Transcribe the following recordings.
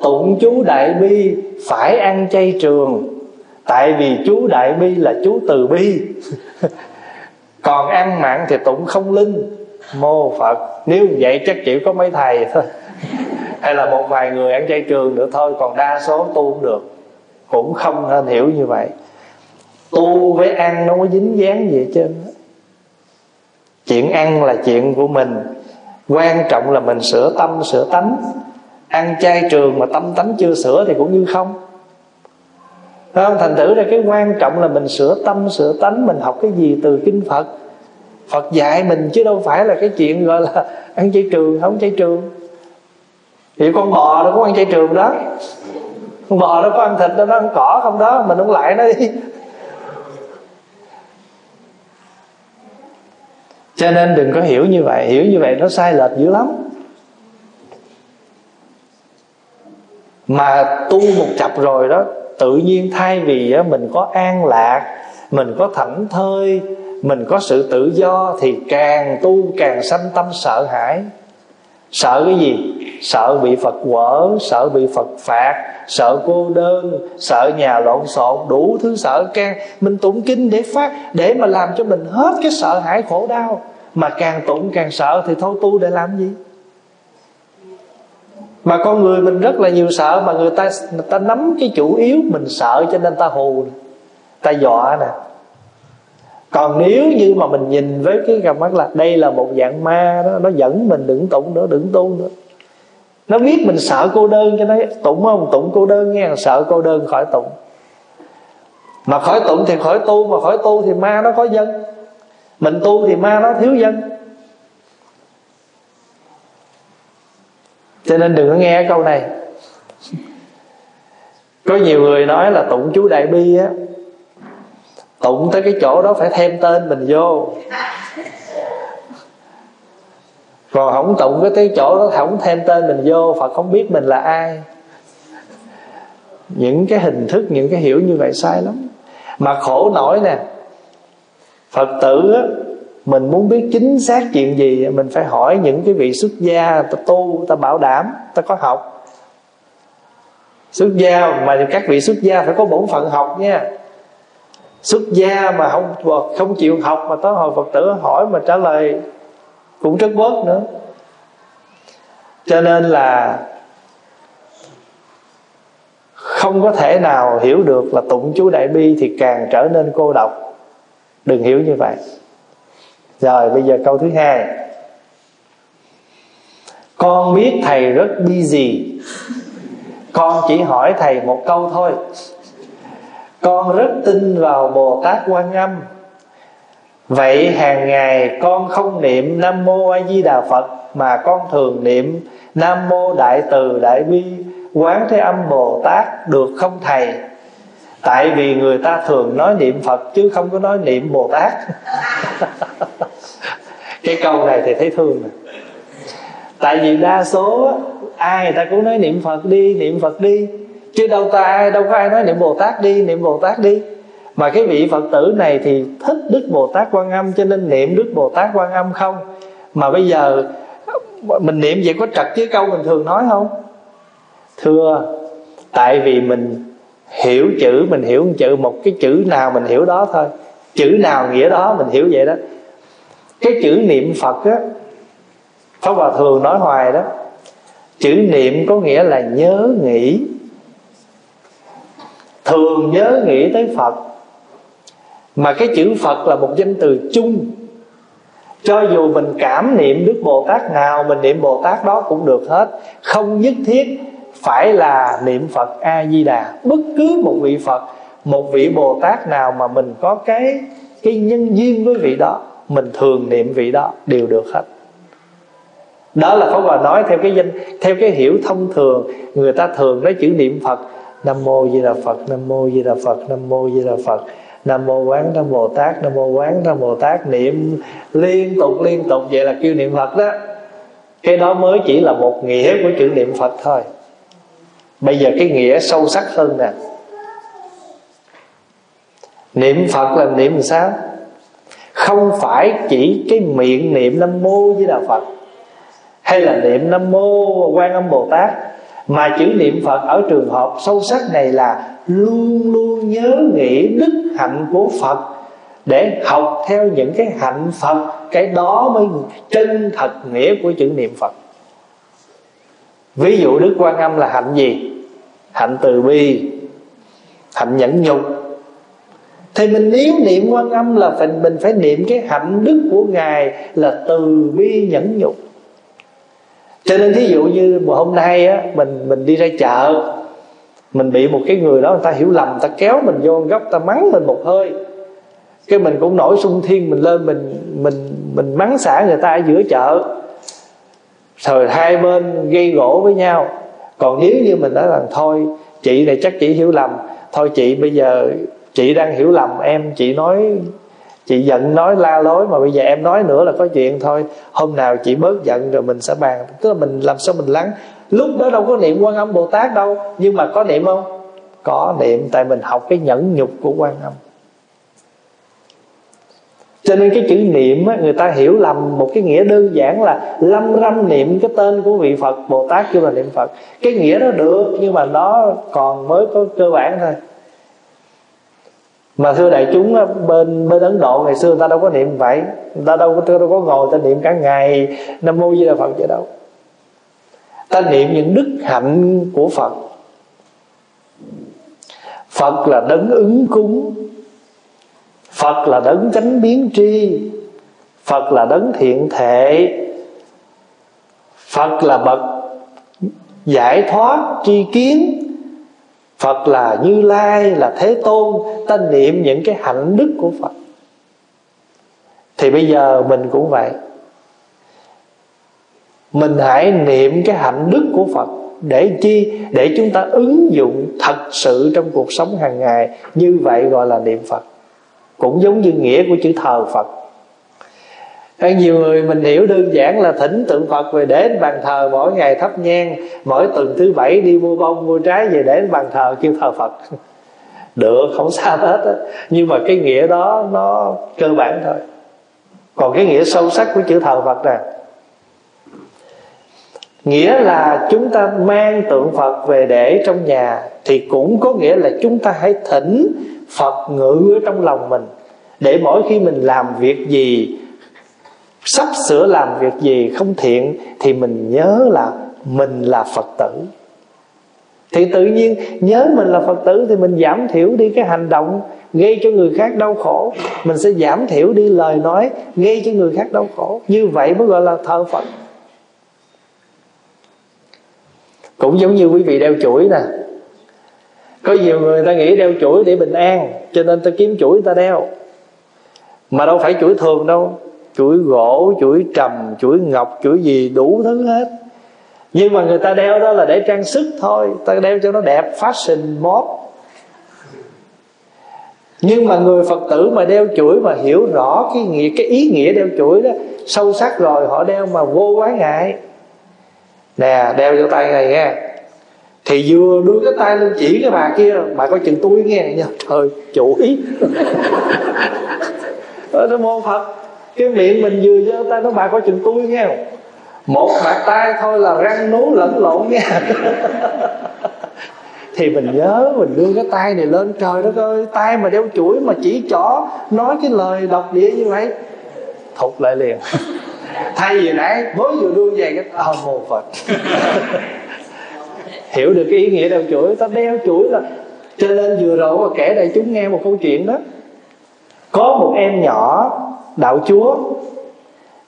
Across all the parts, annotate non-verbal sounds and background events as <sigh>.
tụng chú đại bi phải ăn chay trường. Tại vì chú đại bi là chú từ bi. <laughs> Còn ăn mặn thì tụng không linh. Mô phật. Nếu vậy chắc chỉ có mấy thầy thôi. <laughs> Hay là một vài người ăn chay trường nữa thôi, còn đa số tu cũng được. Cũng không nên hiểu như vậy. Tu với ăn nó có dính dáng gì hết trơn chuyện ăn là chuyện của mình. Quan trọng là mình sửa tâm, sửa tánh ăn chay trường mà tâm tánh chưa sửa thì cũng như không. Thấy không? thành thử ra cái quan trọng là mình sửa tâm, sửa tánh, mình học cái gì từ kinh phật. Phật dạy mình chứ đâu phải là cái chuyện gọi là <laughs> ăn chay trường, không chay trường. Thì con bò nó có ăn chay trường đó. Con bò nó có ăn thịt nó ăn cỏ không đó, mình không lại nó đi. Cho nên đừng có hiểu như vậy, hiểu như vậy nó sai lệch dữ lắm. Mà tu một chập rồi đó, tự nhiên thay vì mình có an lạc, mình có thảnh thơi, mình có sự tự do, thì càng tu càng sanh tâm sợ hãi. Sợ cái gì? Sợ bị phật quở, sợ bị phật phạt, sợ cô đơn, sợ nhà lộn xộn, đủ thứ sợ can. Mình tụng kinh để phát, để mà làm cho mình hết cái sợ hãi khổ đau. Mà càng tụng càng sợ thì thôi tu để làm gì? Mà con người mình rất là nhiều sợ mà người ta người ta nắm cái chủ yếu mình sợ cho nên ta hù ta dọa nè. Còn nếu như mà mình nhìn với cái cặp mắt là đây là một dạng ma đó, nó dẫn mình đừng tụng nữa, đừng tu nữa. Nó biết mình sợ cô đơn cho nó tụng không? Tụng cô đơn nghe, sợ cô đơn khỏi tụng. Mà khỏi tụng thì khỏi tu, mà khỏi tu thì ma nó có dân. Mình tu thì ma nó thiếu dân. Cho nên đừng có nghe câu này. Có nhiều người nói là tụng chú đại bi á, tụng tới cái chỗ đó phải thêm tên mình vô. Còn không tụng cái tới chỗ đó không thêm tên mình vô, phật không biết mình là ai. Những cái hình thức, những cái hiểu như vậy sai lắm. Mà khổ nổi nè, phật tử á mình muốn biết chính xác chuyện gì, mình phải hỏi những cái vị xuất gia ta tu, ta bảo đảm, ta có học. Xuất gia mà các vị xuất gia phải có bổn phận học nha. Xuất gia mà không không chịu học mà tới hồi phật tử hỏi mà trả lời cũng rất bớt nữa. Cho nên là không có thể nào hiểu được là tụng chú đại bi thì càng trở nên cô độc. Đừng hiểu như vậy rồi, bây giờ câu thứ hai. Con biết thầy rất busy. Con chỉ hỏi thầy một câu thôi. Con rất tin vào bồ tát quan âm. Vậy hàng ngày con không niệm nam mô a di đà phật, mà con thường niệm nam mô đại từ đại bi, quán thế âm bồ tát được không thầy? Tại vì người ta thường nói niệm phật chứ không có nói niệm bồ tát cái câu này thì thấy thương nè. Tại vì đa số ai người ta cũng nói niệm phật đi, niệm phật đi. Chứ đâu ta ai, đâu có ai nói niệm bồ tát đi, niệm bồ tát đi. Mà cái vị phật tử này thì thích đức bồ tát quan âm, cho nên niệm đức bồ tát quan âm không? Mà bây giờ, mình niệm vậy có trật với câu mình thường nói không? Thưa, tại vì mình hiểu chữ, mình hiểu một chữ, một cái chữ nào mình hiểu đó thôi. Chữ nào nghĩa đó mình hiểu vậy đó cái chữ niệm phật á, pháp hòa thường nói hoài đó. Chữ niệm có nghĩa là nhớ nghĩ. Thường nhớ nghĩ tới phật. Mà cái chữ phật là một danh từ chung. Cho dù mình cảm niệm đức bồ tát nào, mình niệm bồ tát đó cũng được hết. Không nhất thiết phải là niệm phật a di đà. Bất cứ một vị phật, một vị bồ tát nào mà mình có cái cái nhân duyên với vị đó mình thường niệm vị đó, đều được hết. Đó là Pháp Hòa nói theo cái danh, theo cái hiểu thông thường, người ta thường nói chữ niệm Phật. Nam mô Di Đà Phật, Nam mô Di Đà Phật, Nam mô Di Đà Phật. Nam mô Quán Nam Bồ Tát, Nam mô Quán Nam Bồ Tát. Niệm liên tục liên tục, vậy là kêu niệm Phật đó. Cái đó mới chỉ là một nghĩa của chữ niệm Phật thôi. Bây giờ cái nghĩa sâu sắc hơn nè. Niệm Phật là niệm sao? Không phải chỉ cái miệng niệm Nam mô với Đạo Phật hay là niệm Nam mô Quan Âm Bồ Tát, mà chữ niệm phật ở trường hợp sâu sắc này là luôn luôn nhớ nghĩ đức hạnh của phật để học theo những cái hạnh phật, cái đó mới chân thật nghĩa của chữ niệm phật. Ví dụ đức quan âm là hạnh gì? Hạnh từ bi, hạnh nhẫn nhục thì mình nếu niệm quan âm là phải, mình phải niệm cái hạnh đức của ngài là từ bi nhẫn nhục. Cho nên thí dụ như hôm nay á, mình mình đi ra chợ, mình bị một cái người đó người ta hiểu lầm, người ta kéo mình vô góc ta mắng mình một hơi. Cái mình cũng nổi sung thiên, mình lên mình mình mình mắng xả người ta ở giữa chợ. Rồi hai bên gây gỗ với nhau. Còn nếu như mình đã rằng, thôi, chị này chắc chị hiểu lầm. Thôi chị bây giờ chị đang hiểu lầm em chị nói chị giận nói la lối mà bây giờ em nói nữa là có chuyện thôi. Hôm nào chị bớt giận rồi mình sẽ bàn. Tức là mình làm sao mình lắng. Lúc đó đâu có niệm quan âm bồ tát đâu. Nhưng mà có niệm không? Có niệm tại mình học cái nhẫn nhục của quan âm. Cho nên cái chữ niệm á, người ta hiểu lầm một cái nghĩa đơn giản là lâm râm niệm cái tên của vị Phật Bồ Tát kêu là niệm Phật. Cái nghĩa đó được nhưng mà nó còn mới có cơ bản thôi mà thưa đại chúng bên bên Ấn Độ, ngày xưa người ta đâu có niệm vậy. Người ta đâu có đâu có ngồi, ta niệm cả ngày. Nam mô Di Đà Phật vậy đâu. Ta niệm những đức hạnh của Phật. Phật là đấng ứng cúng. Phật là đấng chánh biến tri. Phật là đấng thiện thệ Phật là bậc giải thoát tri kiến. Phật là Như Lai, là Thế Tôn, Ta niệm những cái hạnh đức của Phật. Thì bây giờ mình cũng vậy. Mình hãy niệm cái hạnh đức của Phật Để chi? Để chúng ta ứng dụng thật sự trong cuộc sống hàng ngày. Như vậy gọi là niệm Phật. Cũng giống như nghĩa của chữ thờ Phật hay nhiều người mình hiểu đơn giản là thỉnh tượng Phật về đến bàn thờ mỗi ngày thắp nhang, mỗi tuần thứ bảy đi mua bông, mua trái về đến bàn thờ kêu thờ Phật. <laughs> Được, không sao hết á. Nhưng mà cái nghĩa đó, nó cơ bản thôi. Còn cái nghĩa sâu sắc của chữ thờ Phật nè. Nghĩa là chúng ta mang tượng Phật về để trong nhà thì cũng có nghĩa là chúng ta hãy thỉnh Phật ngự ở trong lòng mình để mỗi khi mình làm việc gì sắp sửa làm việc gì không thiện thì mình nhớ là mình là phật tử. Thì tự nhiên nhớ mình là phật tử thì mình giảm thiểu đi cái hành động, gây cho người khác đau khổ. Mình sẽ giảm thiểu đi lời nói, gây cho người khác đau khổ. Như vậy mới gọi là thờ phật. Cũng giống như quý vị đeo chuỗi nè. Có nhiều người ta nghĩ đeo chuỗi để bình an, cho nên ta kiếm chuỗi ta đeo. Mà đâu phải chuỗi thường đâu chuỗi gỗ, chuỗi trầm, chuỗi ngọc, chuỗi gì, đủ thứ hết. Nhưng mà người ta đeo đó là để trang sức thôi. Ta đeo cho nó đẹp, fashion mốt nhưng mà người phật tử mà đeo chuỗi mà hiểu rõ cái nghĩa, cái ý nghĩa đeo chuỗi đó, sâu sắc rồi họ đeo mà vô quá ngại. Nè, đeo vô tay này nghe. Thì vừa đưa cái tay lên chỉ cái bà kia, bà coi chừng tôi nghe nha trời chuỗi ở mô phật cái miệng mình vừa giơ tay nó bà coi chừng tôi nghe một bạc tay thôi là răng nú lẫn lộn nha. <laughs> Thì mình nhớ mình đưa cái tay này lên trời đất ơi tay mà đeo chuỗi mà chỉ chỏ nói cái lời độc địa như vậy. Thụt lại liền. <laughs> Thay vì nãy mới vừa đưa về cái ờ à, mồ phật. <laughs> Hiểu được cái ý nghĩa đeo chuỗi ta đeo chuỗi là cho nên vừa rồi mà kể đây chúng nghe một câu chuyện đó có một em nhỏ đạo chúa,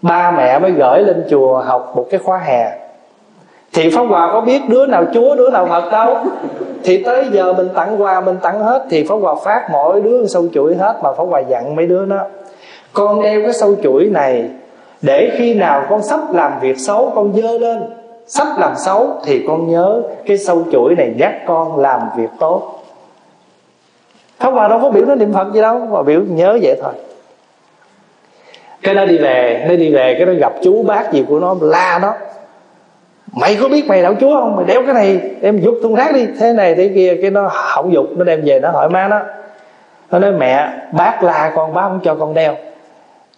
ba mẹ mới gửi lên chùa học một cái khóa hè. Thì pháp hòa có biết đứa nào chúa, đứa nào phật đâu. Thì tới giờ mình tặng quà, mình tặng hết. Thì pháp hòa phát mỗi đứa sâu chuỗi hết mà pháp hòa dặn mấy đứa nó con đeo cái sâu chuỗi này để khi nào con sắp làm việc xấu, con dơ lên. Sắp làm xấu thì con nhớ cái sâu chuỗi này dắt con làm việc tốt pháp hòa đâu có biểu nó niệm phật gì đâu, mà biểu nhớ vậy thôi. Cái nó đi về, nó đi về, cái nó gặp chú bác gì của nó, la nó. Mày có biết mày đạo chúa không? Mày đeo cái này đem dục thùng rác đi. Thế này, thế kia, cái nó hỏng dục, nó đem về, nó hỏi má nó. Nó nói, mẹ, bác la con, bác không cho con đeo.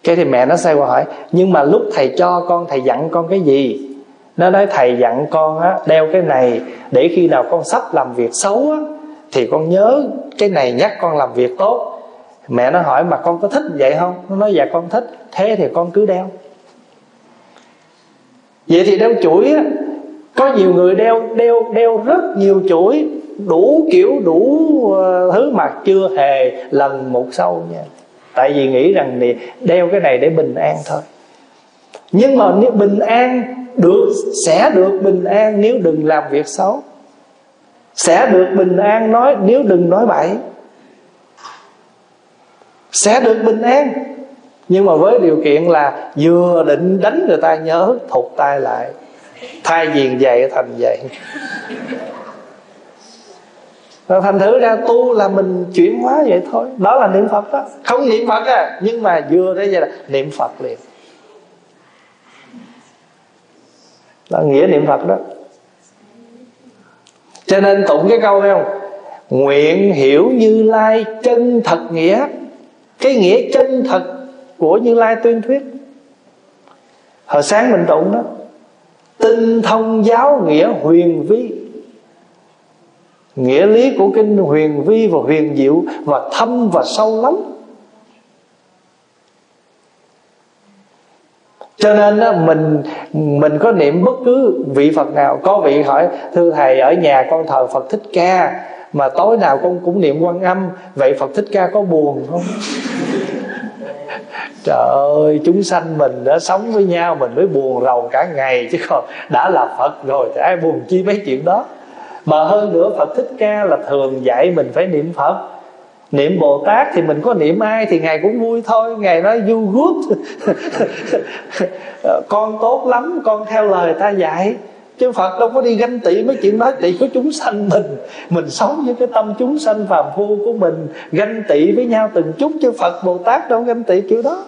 Cái thì mẹ nó say qua hỏi, nhưng mà lúc thầy cho con, thầy dặn con cái gì? Nó nói, thầy dặn con á, đeo cái này để khi nào con sắp làm việc xấu á, thì con nhớ cái này nhắc con làm việc tốt. Mẹ nó hỏi, mà con có thích vậy không? Nó nói dạ con thích. Thế thì con cứ đeo. Vậy thì đeo chuỗi á, có nhiều người đeo đeo đeo rất nhiều chuỗi, đủ kiểu, đủ ờ, thứ mà chưa hề lần một sâu nha. Tại vì nghĩ rằng thì đeo cái này để bình an thôi. Nhưng mà nếu bình an được, sẽ được bình an nếu đừng làm việc xấu sẽ được bình an nói, nếu đừng nói bậy. Sẽ được bình an. Nhưng mà với điều kiện là vừa định đánh người ta nhớ, thụt tay lại. Thay vì vậy thành vậy rồi thành thử ra tu là mình chuyển hóa vậy thôi. Đó là niệm phật đó. Không niệm phật à nhưng mà vừa thế vậy là niệm phật liền. Đó nghĩa niệm phật đó cho nên tụng cái câu không? Nguyện hiểu như lai chân thật nghĩa. Cái nghĩa chân thật của như lai tuyên thuyết. Hồi sáng mình tụng đó, tinh thông giáo nghĩa huyền vi. Nghĩa lý của kinh huyền vi và huyền diệu và thâm và sâu lắm. Cho nên á, mình mình có niệm bất cứ vị phật nào. Có vị hỏi thưa thầy ở nhà con thờ phật thích ca mà tối nào con cũng niệm quan âm vậy phật thích ca có buồn không? <laughs> Trời ơi chúng sanh mình đã sống với nhau mình mới buồn rầu cả ngày chứ còn đã là phật rồi thì ai buồn chi mấy chuyện đó. Mà hơn nữa phật thích ca là thường dạy mình phải niệm phật niệm bồ tát thì mình có niệm ai thì ngài cũng vui thôi. Ngài nói, you good. <laughs> Con tốt lắm, con theo lời ta dạy. Chứ phật đâu có đi ganh tị mấy chuyện nói tị của chúng sanh mình. Mình sống với cái tâm chúng sanh phàm phu của mình, ganh tị với nhau từng chút. Chứ phật bồ tát đâu ganh tị kiểu đó.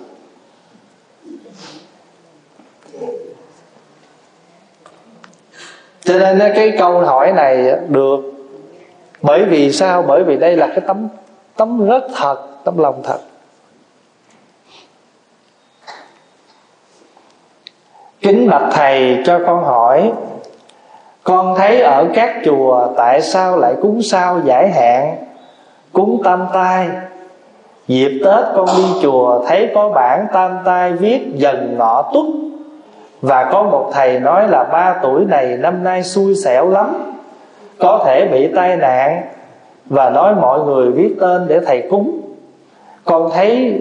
Cho nên cái câu hỏi này được, bởi vì sao? Bởi vì đây là cái tấm tấm rất thật, tấm lòng thật. Kính bạch thầy cho con hỏi, con thấy ở các chùa tại sao lại cúng sao giải hạn? Cúng tam tai. Dịp tết con đi chùa thấy có bản tam tai viết dần ngọ tuất và có một thầy nói là ba tuổi này năm nay xui xẻo lắm. Có thể bị tai nạn và nói mọi người viết tên để thầy cúng. Con thấy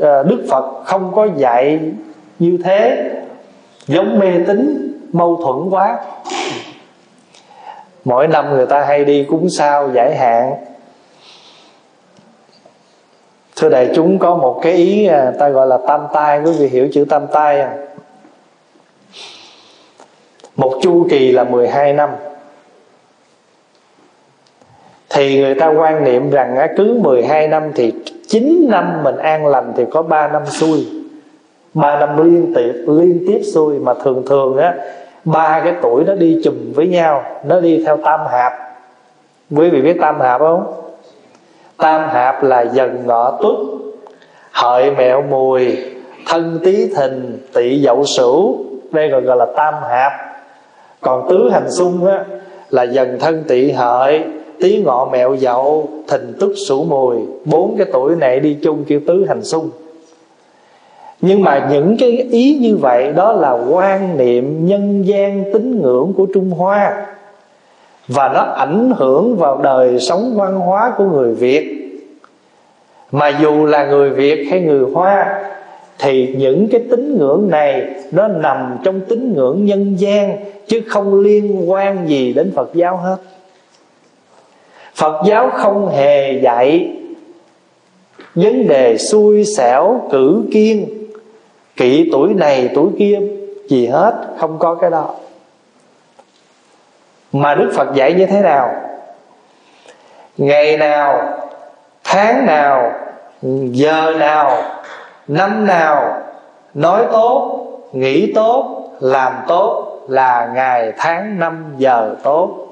ờ, đức phật không có dạy như thế, giống mê tín, mâu thuẫn quá. Mỗi năm người ta hay đi cúng sao, giải hạn. Thưa đại chúng, có một cái ý à, ta gọi là tam tai, quý vị hiểu chữ tam tai à một chu kỳ là 12 năm thì người ta quan niệm rằng cứ 12 năm thì 9 năm mình an lành thì có 3 năm xui. Ba năm liên tiếp liên tiếp xui mà thường thường á ba cái tuổi nó đi chùm với nhau nó đi theo tam hạp. Quý vị biết tam hạp không? Tam hạp là dần ngọ tuất hợi mẹo mùi thân tý thìn tỵ dậu sửu. Đây gọi, gọi là tam hạp. Còn tứ hành xung á là dần thân tỵ hợi tý ngọ mẹo dậu, thình tức sửu mùi. Bốn cái tuổi này đi chung kêu tứ hành xung. Nhưng mà những cái ý như vậy, đó là quan niệm nhân gian tín ngưỡng của trung hoa. Và nó ảnh hưởng vào đời sống văn hóa của người việt. Mà dù là người việt hay người hoa, thì những cái tín ngưỡng này, nó nằm trong tín ngưỡng nhân gian, chứ không liên quan gì đến phật giáo hết phật giáo không hề dạy vấn đề xui xẻo, cử kiên. Kỵ tuổi này, tuổi kia, gì hết, không có cái đó. Mà đức phật dạy như thế nào? Ngày nào, tháng nào, giờ nào, năm nào, nói tốt, nghĩ tốt, làm tốt là ngày, tháng, năm, giờ tốt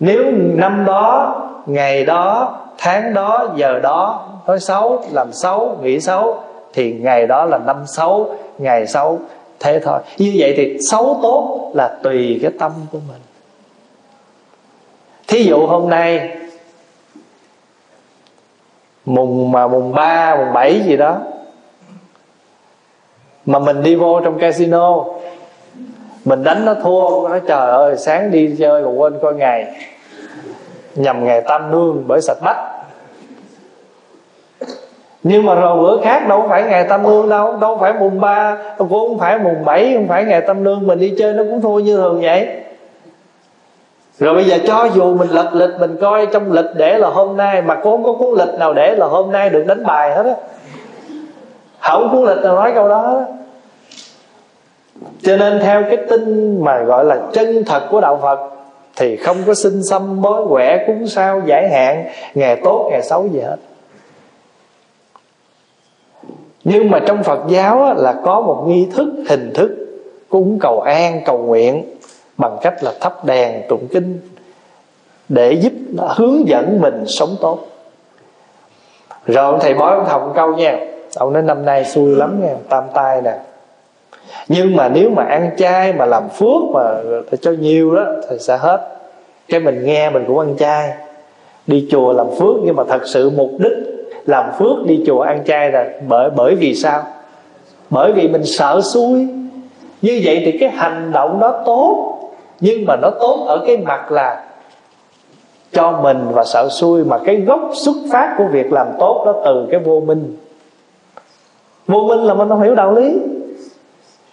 nếu năm đó, ngày đó, tháng đó, giờ đó, nói xấu, làm xấu, nghĩ xấu, thì ngày đó là năm xấu, ngày xấu. Thế thôi. Như vậy thì xấu tốt là tùy cái tâm của mình. Thí dụ hôm nay, mùng mà mùng ba, mùng bảy gì đó, mà mình đi vô trong casino mình đánh nó thua nó trời ơi, sáng đi chơi mà quên coi ngày. Nhằm ngày tam nương bởi sạch bách. Nhưng mà rồi bữa khác đâu phải ngày tam nương đâu đâu phải mùng ba cũng không phải mùng bảy, không phải ngày tam nương, mình đi chơi nó cũng thua như thường vậy. Rồi bây giờ cho dù mình lật lịch, mình coi trong lịch để là hôm nay, mà cũng không có cuốn lịch nào để là hôm nay được đánh bài hết á. Không cuốn lịch nào nói câu đó hết cho nên theo cái tin mà gọi là chân thật của đạo phật, thì không có sinh xăm bói, quẻ, cúng sao, giải hạn, ngày tốt, ngày xấu gì hết. Nhưng mà trong phật giáo là có một nghi thức, hình thức cúng cầu an, cầu nguyện bằng cách là thắp đèn, tụng kinh để giúp hướng dẫn mình sống tốt. Rồi ông thầy bói ông thọc câu nha. Ông nói, năm nay xui lắm nha, tam tai nè nhưng mà nếu mà ăn chay mà làm phước mà cho nhiều đó, thì sẽ hết. Cái mình nghe mình cũng ăn chay. Đi chùa làm phước nhưng mà thật sự mục đích làm phước đi chùa ăn chay là bởi bởi vì sao? Bởi vì mình sợ xui. Như vậy thì cái hành động đó tốt, nhưng mà nó tốt ở cái mặt là cho mình và sợ xui, mà cái gốc xuất phát của việc làm tốt đó từ cái vô minh. Vô minh là mình không hiểu đạo lý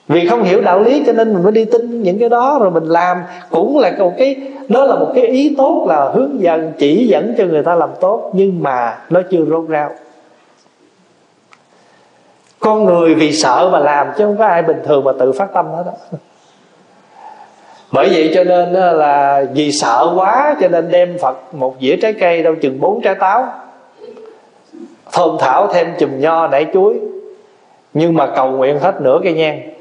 vì không hiểu đạo lý cho nên mình mới đi tin những cái đó rồi mình làm. Cũng là một cái, đó là một cái ý tốt là hướng dẫn, chỉ dẫn cho người ta làm tốt, nhưng mà nó chưa rốt ráo. Con người vì sợ mà làm chứ không có ai bình thường mà tự phát tâm hết đó bởi vậy cho nên là vì sợ quá cho nên đem phật một dĩa trái cây đâu chừng bốn trái táo. Thơm thảo thêm chùm nho nảy chuối. Nhưng mà cầu nguyện hết nửa cây nhang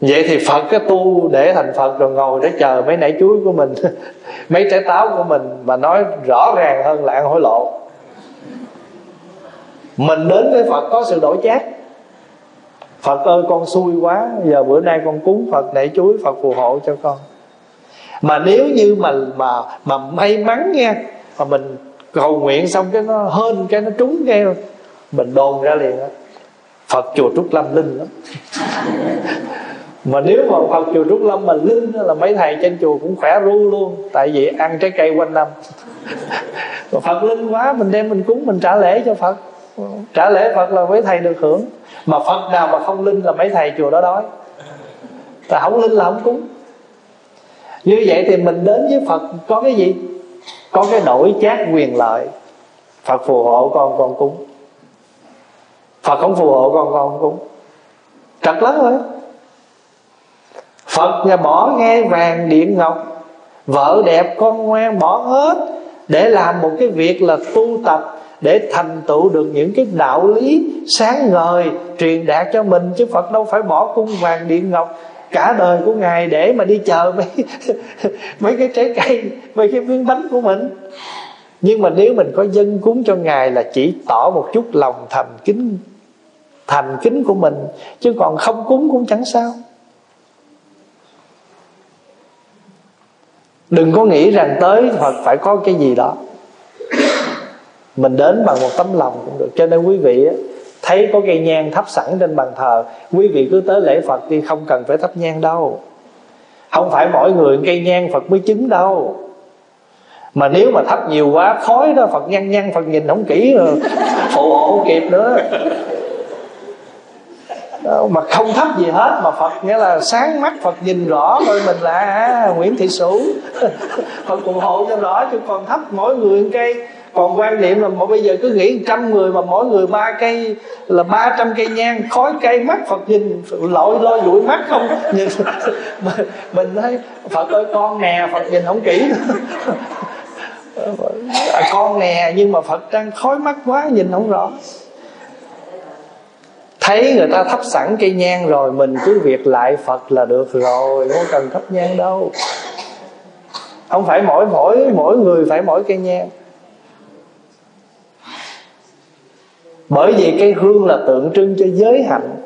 vậy thì phật cái tu để thành phật rồi ngồi để chờ mấy nảy chuối của mình, <laughs> mấy trái táo của mình mà nói rõ ràng hơn là ăn hối lộ. Mình đến với phật có sự đổi chát. Phật ơi, con xui quá, Giờ bữa nay con cúng Phật nảy chuối, Phật phù hộ cho con. Mà nếu như mà mà mà may mắn nha, Mà mình cầu nguyện xong cái nó hên, cái nó trúng nghe, Mình đồn ra liền á. Phật chùa Trúc Lâm linh lắm. <laughs> Mà nếu mà Phật chùa Trúc Lâm mà linh là mấy thầy trên chùa cũng khỏe ru luôn, Tại vì ăn trái cây quanh năm. <laughs> Phật linh quá, mình đem mình cúng, mình trả lễ cho Phật. Trả lễ Phật là mấy thầy được hưởng. Mà phật nào mà không linh là mấy thầy chùa đó đói. Ta không linh là không cúng. Như vậy thì mình đến với phật có cái gì? Có cái đổi chát quyền lợi. Phật phù hộ con con cúng. Phật không phù hộ con con không cúng. Trật lắm rồi phật nhà bỏ nghe vàng điện ngọc. Vợ đẹp, con ngoan, bỏ hết để làm một cái việc là tu tập để thành tựu được những cái đạo lý sáng ngời truyền đạt cho mình. Chứ Phật đâu phải bỏ cung vàng điện ngọc cả đời của ngài để mà đi chờ <laughs> mấy mấy cái trái cây, mấy cái miếng bánh của mình. Nhưng mà nếu mình có dân cúng cho ngài là chỉ tỏ một chút lòng thành kính thành kính của mình. Chứ còn không cúng cũng chẳng sao. Đừng có nghĩ rằng tới Phật phải có cái gì đó. Mình đến bằng một tấm lòng cũng được. Cho nên quý vị thấy có cây nhang thắp sẵn trên bàn thờ, quý vị cứ tới lễ phật đi, không cần phải thắp nhang đâu. Không phải mỗi người cây nhang phật mới chứng đâu. Mà nếu mà thắp nhiều quá, khói đó, phật nhăn nhăn, phật nhìn không kỹ rồi. Phụ hộ kịp nữa. Ờ, mà không thấp gì hết mà Phật nghĩa là sáng mắt Phật nhìn rõ thôi mình là à, Nguyễn Thị Sủ <laughs> Phật phù hộ cho rõ chứ còn thấp mỗi người cây. Còn quan niệm là mà bây giờ cứ nghĩ trăm người mà mỗi người ba cây là ba trăm cây nhang khói cây mắt phật nhìn lội lo dụi mắt không? <laughs> Nhìn mình thấy phật ơi con nè phật nhìn không kỹ. <laughs> À, con nè nhưng mà phật đang khói mắt quá nhìn không rõ thấy người ta thắp sẵn cây nhang rồi, mình cứ việc lại phật là được rồi, không cần thắp nhang đâu. Không phải mỗi mỗi mỗi người phải mỗi cây nhang. Bởi vì cây hương là tượng trưng cho giới hạnh.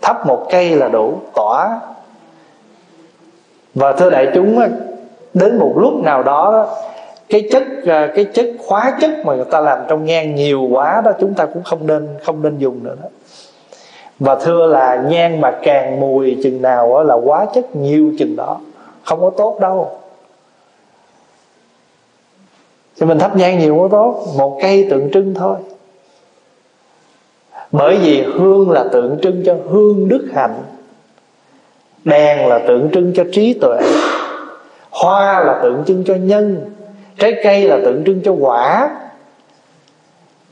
Thắp một cây là đủ tỏa. Và thưa đại chúng đến một lúc nào đó cái chất à, cái chất hóa chất mà người ta làm trong nhang nhiều quá đó, chúng ta cũng không nên không nên dùng nữa đó. Và thưa là nhang mà càng mùi chừng nào là quá chất nhiều chừng đó, không có tốt đâu. Cho mình thắp nhang nhiều có tốt, một cây tượng trưng thôi. Bởi vì hương là tượng trưng cho hương đức hạnh, đèn là tượng trưng cho trí tuệ, hoa là tượng trưng cho nhân trái cây là tượng trưng cho quả.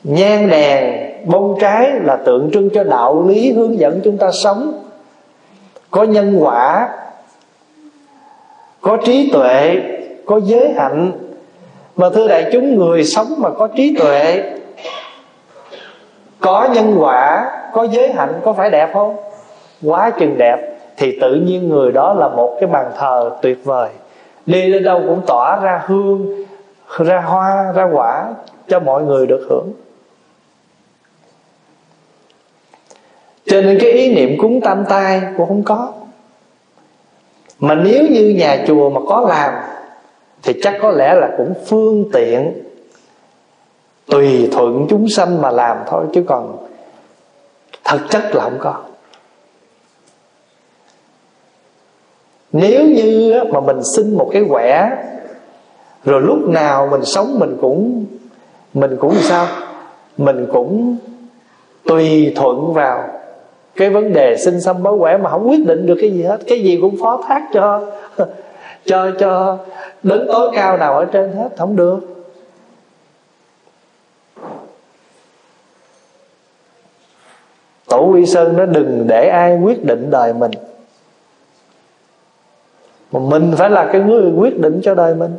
Nhang đèn bông trái là tượng trưng cho đạo lý hướng dẫn chúng ta sống. Có nhân quả, có trí tuệ, có giới hạnh. Mà thưa đại chúng, người sống mà có trí tuệ, có nhân quả, có giới hạnh, có phải đẹp không? Quá chừng đẹp, thì tự nhiên người đó là một cái bàn thờ tuyệt vời. Đi lên đâu cũng tỏa ra hương ra hoa, ra quả cho mọi người được hưởng. Cho nên cái ý niệm cúng tam tai cũng không có. Mà nếu như nhà chùa mà có làm, thì chắc có lẽ là cũng phương tiện, tùy thuận chúng sanh mà làm thôi, chứ còn thực chất là không có. Nếu như mà mình xin một cái quẻ rồi lúc nào mình sống mình cũng mình cũng sao? Mình cũng tùy thuận vào cái vấn đề sinh xâm báo quẻ mà không quyết định được cái gì hết. Cái gì cũng phó thác cho <laughs> cho cho đến tối cao nào ở trên hết, không được. Tổ quy sơn nó đừng để ai quyết định đời mình. Mà mình phải là cái người quyết định cho đời mình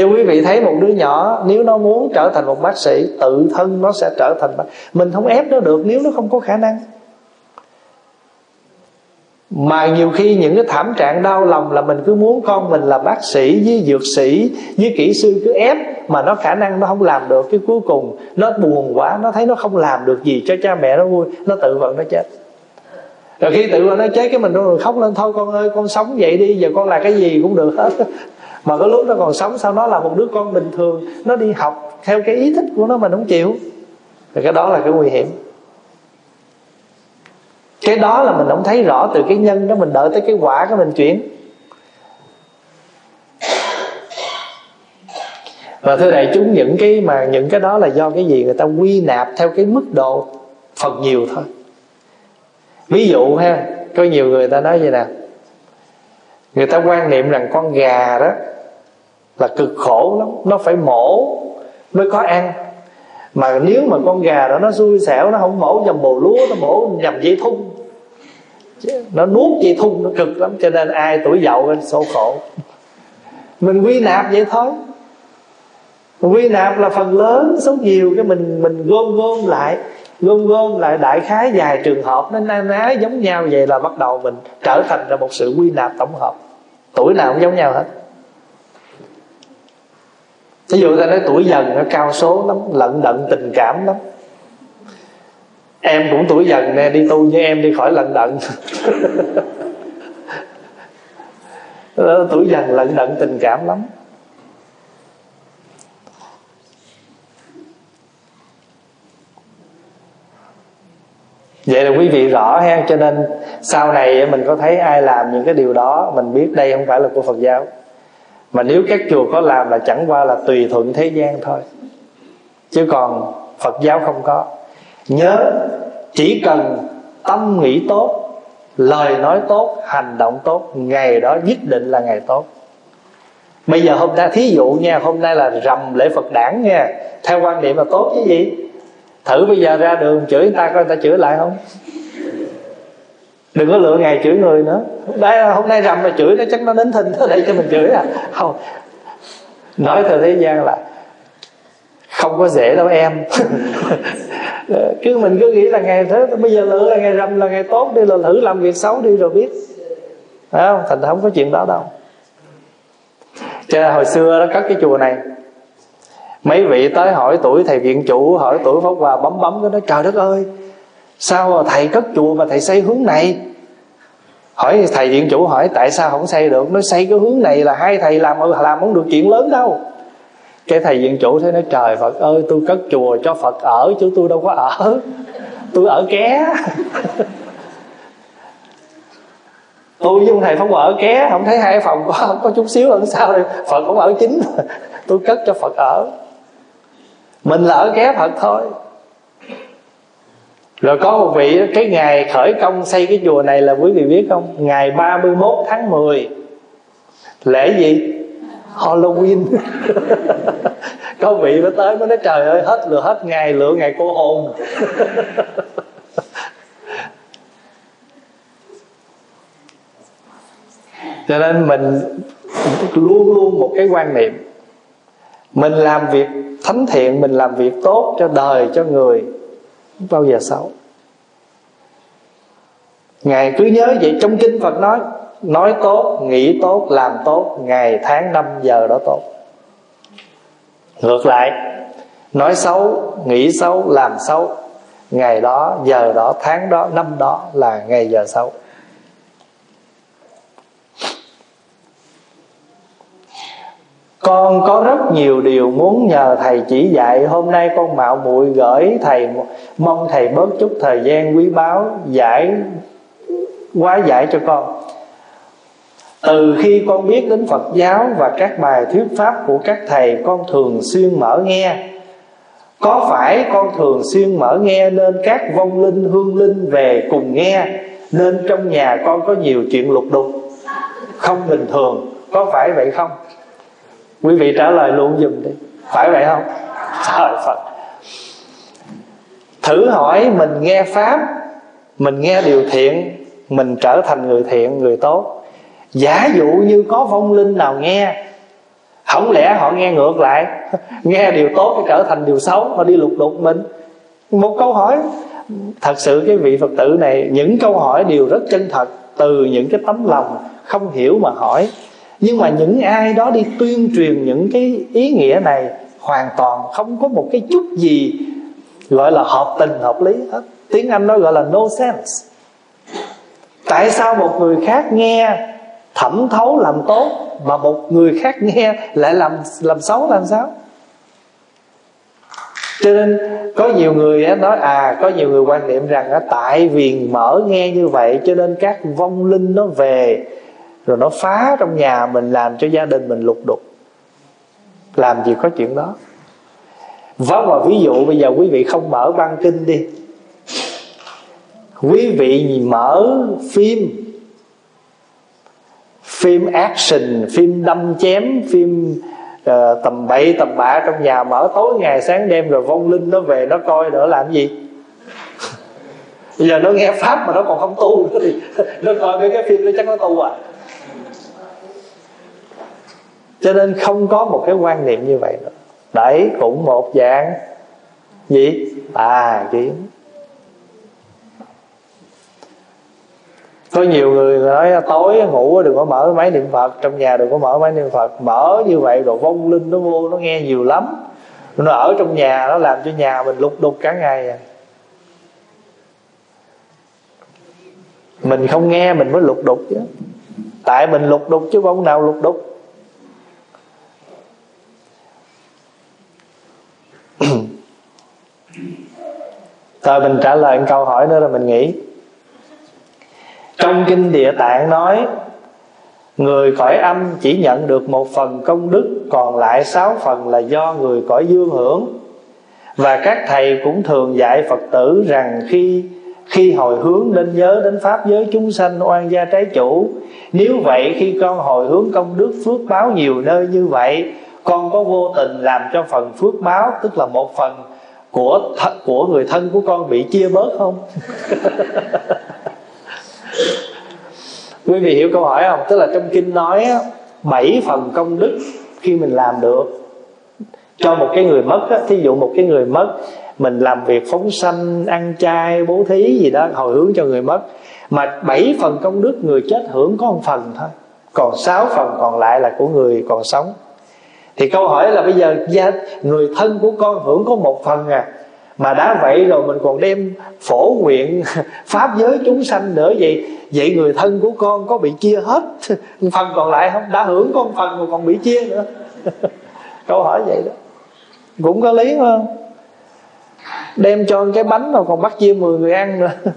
cho quý vị thấy một đứa nhỏ, nếu nó muốn trở thành một bác sĩ, tự thân nó sẽ trở thành bác mình không ép nó được nếu nó không có khả năng. Mà nhiều khi những cái thảm trạng đau lòng là mình cứ muốn con mình là bác sĩ với dược sĩ, với kỹ sư cứ ép, mà nó khả năng nó không làm được. Cái cuối cùng, nó buồn quá, nó thấy nó không làm được gì cho cha mẹ nó vui, nó tự vận nó chết. Rồi khi tự vận nó chết, cái mình rồi khóc lên thôi, con ơi, con sống vậy đi, giờ con là cái gì cũng được hết mà có lúc nó còn sống, sao nó là một đứa con bình thường? Nó đi học theo cái ý thích của nó mà nó không chịu. Thì cái đó là cái nguy hiểm. Cái đó là mình không thấy rõ từ cái nhân đó, mình đợi tới cái quả của mình chuyển. Và thưa đại chúng, những cái mà, những cái đó là do cái gì? Người ta quy nạp theo cái mức độ phần nhiều thôi. Ví dụ ha, có nhiều người ta nói vậy nè người ta quan niệm rằng con gà đó là cực khổ lắm, nó phải mổ mới có ăn. Mà nếu mà con gà đó nó xui xẻo, nó không mổ nhầm bồ lúa, nó mổ nhầm dây thun. Nó nuốt dây thun nó cực lắm, cho nên ai tuổi dậu lên số khổ. Mình quy nạp vậy thôi. Quy nạp là phần lớn, số nhiều cái mình mình gom gom lại gom gom lại đại khái dài trường hợp, nó na ná giống nhau vậy là bắt đầu mình trở thành ra một sự quy nạp tổng hợp. Tuổi nào cũng giống nhau hết. Ví dụ ta nói tuổi dần, nó cao số lắm, lận đận tình cảm lắm. Em cũng tuổi dần nè, đi tu với em đi khỏi lận đận. <laughs> Tuổi dần lận đận tình cảm lắm. Vậy là quý vị rõ ha, cho nên sau này mình có thấy ai làm những cái điều đó, mình biết đây không phải là của phật giáo. Mà nếu các chùa có làm là chẳng qua là tùy thuận thế gian thôi. Chứ còn phật giáo không có. Nhớ, chỉ cần tâm nghĩ tốt, lời nói tốt, hành động tốt, ngày đó nhất định là ngày tốt. Bây giờ hôm nay, thí dụ nha, hôm nay là rằm lễ phật đản nha, theo quan niệm là tốt chứ gì? Thử bây giờ ra đường, chửi người ta coi người ta chửi lại không? Đừng có lựa ngày chửi người nữa. Đây hôm nay rằm mà chửi nó chắc nó đến thinh tới đây cho mình chửi à. Không. Nói thời thế gian là không có dễ đâu em. <laughs> Cứ mình cứ nghĩ là ngày thế, bây giờ lựa là ngày rằm là ngày tốt đi, là thử làm việc xấu đi rồi biết. Phải không? Thành không có chuyện đó đâu. Cho nên hồi xưa đó, có cái chùa này mấy vị tới hỏi tuổi thầy viện chủ, hỏi tuổi pháp hòa bấm bấm, cái nói, trời đất ơi, sao mà thầy cất chùa mà thầy xây hướng này? Hỏi thầy viện chủ hỏi, tại sao không xây được? Nó xây cái hướng này là hai thầy làm làm không được chuyện lớn đâu. Cái thầy viện chủ thế nói, trời phật ơi, tôi cất chùa cho phật ở chứ tôi đâu có ở. Tôi ở ké. <laughs> Tôi với ông thầy không ở ké, không thấy hai phòng có, không có chút xíu hơn sao đây phật cũng ở chính. Tôi cất cho phật ở mình lỡ ghé ké phật thôi. Rồi có một vị, cái ngày khởi công xây cái chùa này là quý vị biết không? Ngày 31 tháng 10 lễ gì? Halloween. <laughs> Có vị mới tới mới nói, trời ơi, hết lửa, hết ngày lựa ngày cô hồn. <laughs> Cho nên mình luôn luôn một cái quan niệm mình làm việc thánh thiện, mình làm việc tốt cho đời, cho người. Không bao giờ xấu. Ngài cứ nhớ vậy trong kinh phật nói nói tốt, nghĩ tốt, làm tốt, ngày, tháng, năm, giờ đó tốt. Ngược lại, nói xấu, nghĩ xấu, làm xấu, ngày đó, giờ đó, tháng đó, năm đó là ngày giờ xấu. Con có rất nhiều điều muốn nhờ thầy chỉ dạy. Hôm nay con mạo muội gửi thầy mong thầy bớt chút thời gian quý báu giải quá giải cho con. Từ khi con biết đến phật giáo và các bài thuyết pháp của các thầy, con thường xuyên mở nghe. Có phải con thường xuyên mở nghe nên các vong linh, hương linh về cùng nghe, nên trong nhà con có nhiều chuyện lục đục? Không bình thường. Có phải vậy không? Quý vị trả lời luôn dùm đi. Phải vậy không? Trời phật. Thử hỏi mình nghe pháp, mình nghe điều thiện, mình trở thành người thiện, người tốt. Giả dụ như có vong linh nào nghe, không lẽ họ nghe ngược lại? <laughs> Nghe điều tốt cái trở thành điều xấu, họ đi lục đục mình. Một câu hỏi, thật sự cái vị phật tử này, những câu hỏi đều rất chân thật từ những cái tấm lòng không hiểu mà hỏi nhưng mà những ai đó đi tuyên truyền những cái ý nghĩa này hoàn toàn không có một cái chút gì gọi là hợp tình, hợp lý hết. Tiếng anh nó gọi là no sense. Tại sao một người khác nghe thẩm thấu làm tốt mà một người khác nghe lại làm làm xấu làm sao? Cho nên có nhiều người nói à có nhiều người quan niệm rằng tại vì mở nghe như vậy cho nên các vong linh nó về rồi nó phá trong nhà mình làm cho gia đình mình lục đục. Làm gì có chuyện đó. Vâng và ví dụ bây giờ quý vị không mở băng kinh đi. Quý vị mở phim. Phim action phim đâm chém phim uh, tầm bậy tầm bạ trong nhà. Mở tối ngày sáng đêm rồi vong linh nó về nó coi nữa làm gì? <laughs> Bây giờ nó nghe pháp mà nó còn không tu nữa thì <laughs> nó coi mấy cái phim nó chắc nó tu à? Cho nên không có một cái quan niệm như vậy nữa. Đấy, cũng một dạng gì? Tà kiến. Có nhiều người nói tối ngủ đừng có mở máy niệm phật, trong nhà đừng có mở máy niệm phật. Mở như vậy rồi vong linh nó vô, nó nghe nhiều lắm. Nó ở trong nhà, nó làm cho nhà mình lục đục cả ngày à. Mình không nghe mình mới lục đục chứ. Tại mình lục đục chứ vong nào lục đục. <clears throat> rồi mình trả lời một câu hỏi nữa là mình nghĩ trong kinh địa tạng nói, người cõi âm chỉ nhận được một phần công đức, còn lại sáu phần là do người cõi dương hưởng. Và các thầy cũng thường dạy phật tử rằng khi khi hồi hướng nên nhớ đến pháp giới chúng sanh oan gia trái chủ. Nếu vậy, khi con hồi hướng công đức phước báo nhiều nơi như vậy con có vô tình làm cho phần phước báo tức là một phần của th- của người thân của con bị chia bớt không? <laughs> Quý vị hiểu câu hỏi không? Tức là trong kinh nói bảy phần công đức khi mình làm được. Cho một cái người mất á, thí dụ một cái người mất mình làm việc phóng sanh ăn chay bố thí gì đó hồi hướng cho người mất. Mà bảy phần công đức người chết hưởng có một phần thôi. Còn sáu phần còn lại là của người còn sống thì câu hỏi là bây giờ gia, người thân của con hưởng có một phần à mà đã vậy rồi mình còn đem phổ nguyện <laughs> pháp giới chúng sanh nữa vậy vậy người thân của con có bị chia hết <laughs> phần còn lại không? Đã hưởng con phần mà còn bị chia nữa. <laughs> Câu hỏi vậy đó. Cũng có lý không? Đem cho cái bánh rồi còn bắt chia 10 người ăn nữa.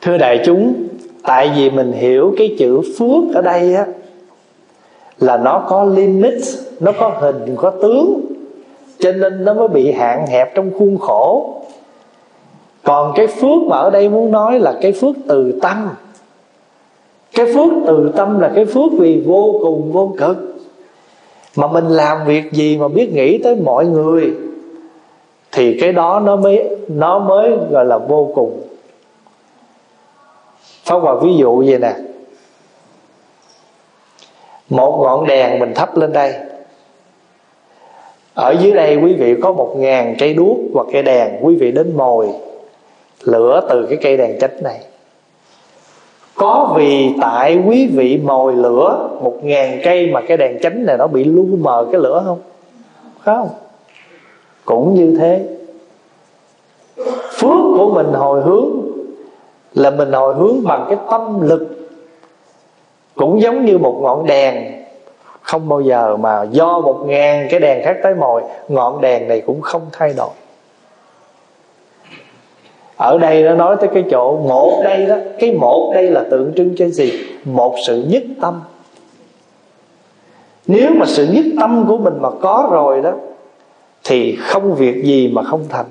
Thưa đại chúng tại vì mình hiểu cái chữ phước ở đây á, là nó có limit nó có hình, có tướng. Cho nên nó mới bị hạn hẹp trong khuôn khổ. Còn cái phước mà ở đây muốn nói là cái phước từ tâm. Cái phước từ tâm là cái phước vì vô cùng, vô cực. Mà mình làm việc gì mà biết nghĩ tới mọi người, thì cái đó nó mới nó mới gọi là vô cùng. Pháp Hòa ví dụ vậy nè. Một ngọn đèn mình thắp lên đây. Ở dưới đây quý vị có một ngàn cây đuốc hoặc cây đèn, Quý vị đến mồi, lửa từ cái cây đèn chánh này. Có vì tại quý vị mồi lửa, một ngàn cây mà cái đèn chánh này nó bị lu mờ cái lửa không? Không. Cũng như thế. Phước của mình hồi hướng là mình hồi hướng bằng cái tâm lực. Cũng giống như một ngọn đèn. Không bao giờ mà do một ngàn cái đèn khác tới mồi ngọn đèn này cũng không thay đổi. Ở đây nó nói tới cái chỗ một đây đó. Cái một đây là tượng trưng cho gì? Một sự nhất tâm. Nếu mà sự nhất tâm của mình mà có rồi đó, thì không việc gì mà không thành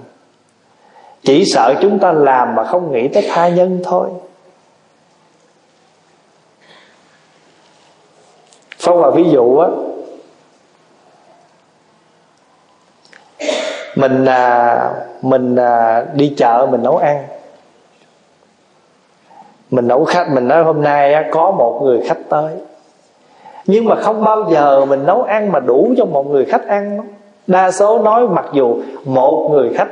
chỉ sợ chúng ta làm mà không nghĩ tới tha nhân thôi. Phong là ví dụ á. Mình à, mình à, đi chợ mình nấu ăn. Mình nấu khách mình nói hôm nay á, có một người khách tới. Nhưng mà không bao giờ mình nấu ăn mà đủ cho một người khách ăn. Đa số nói mặc dù một người khách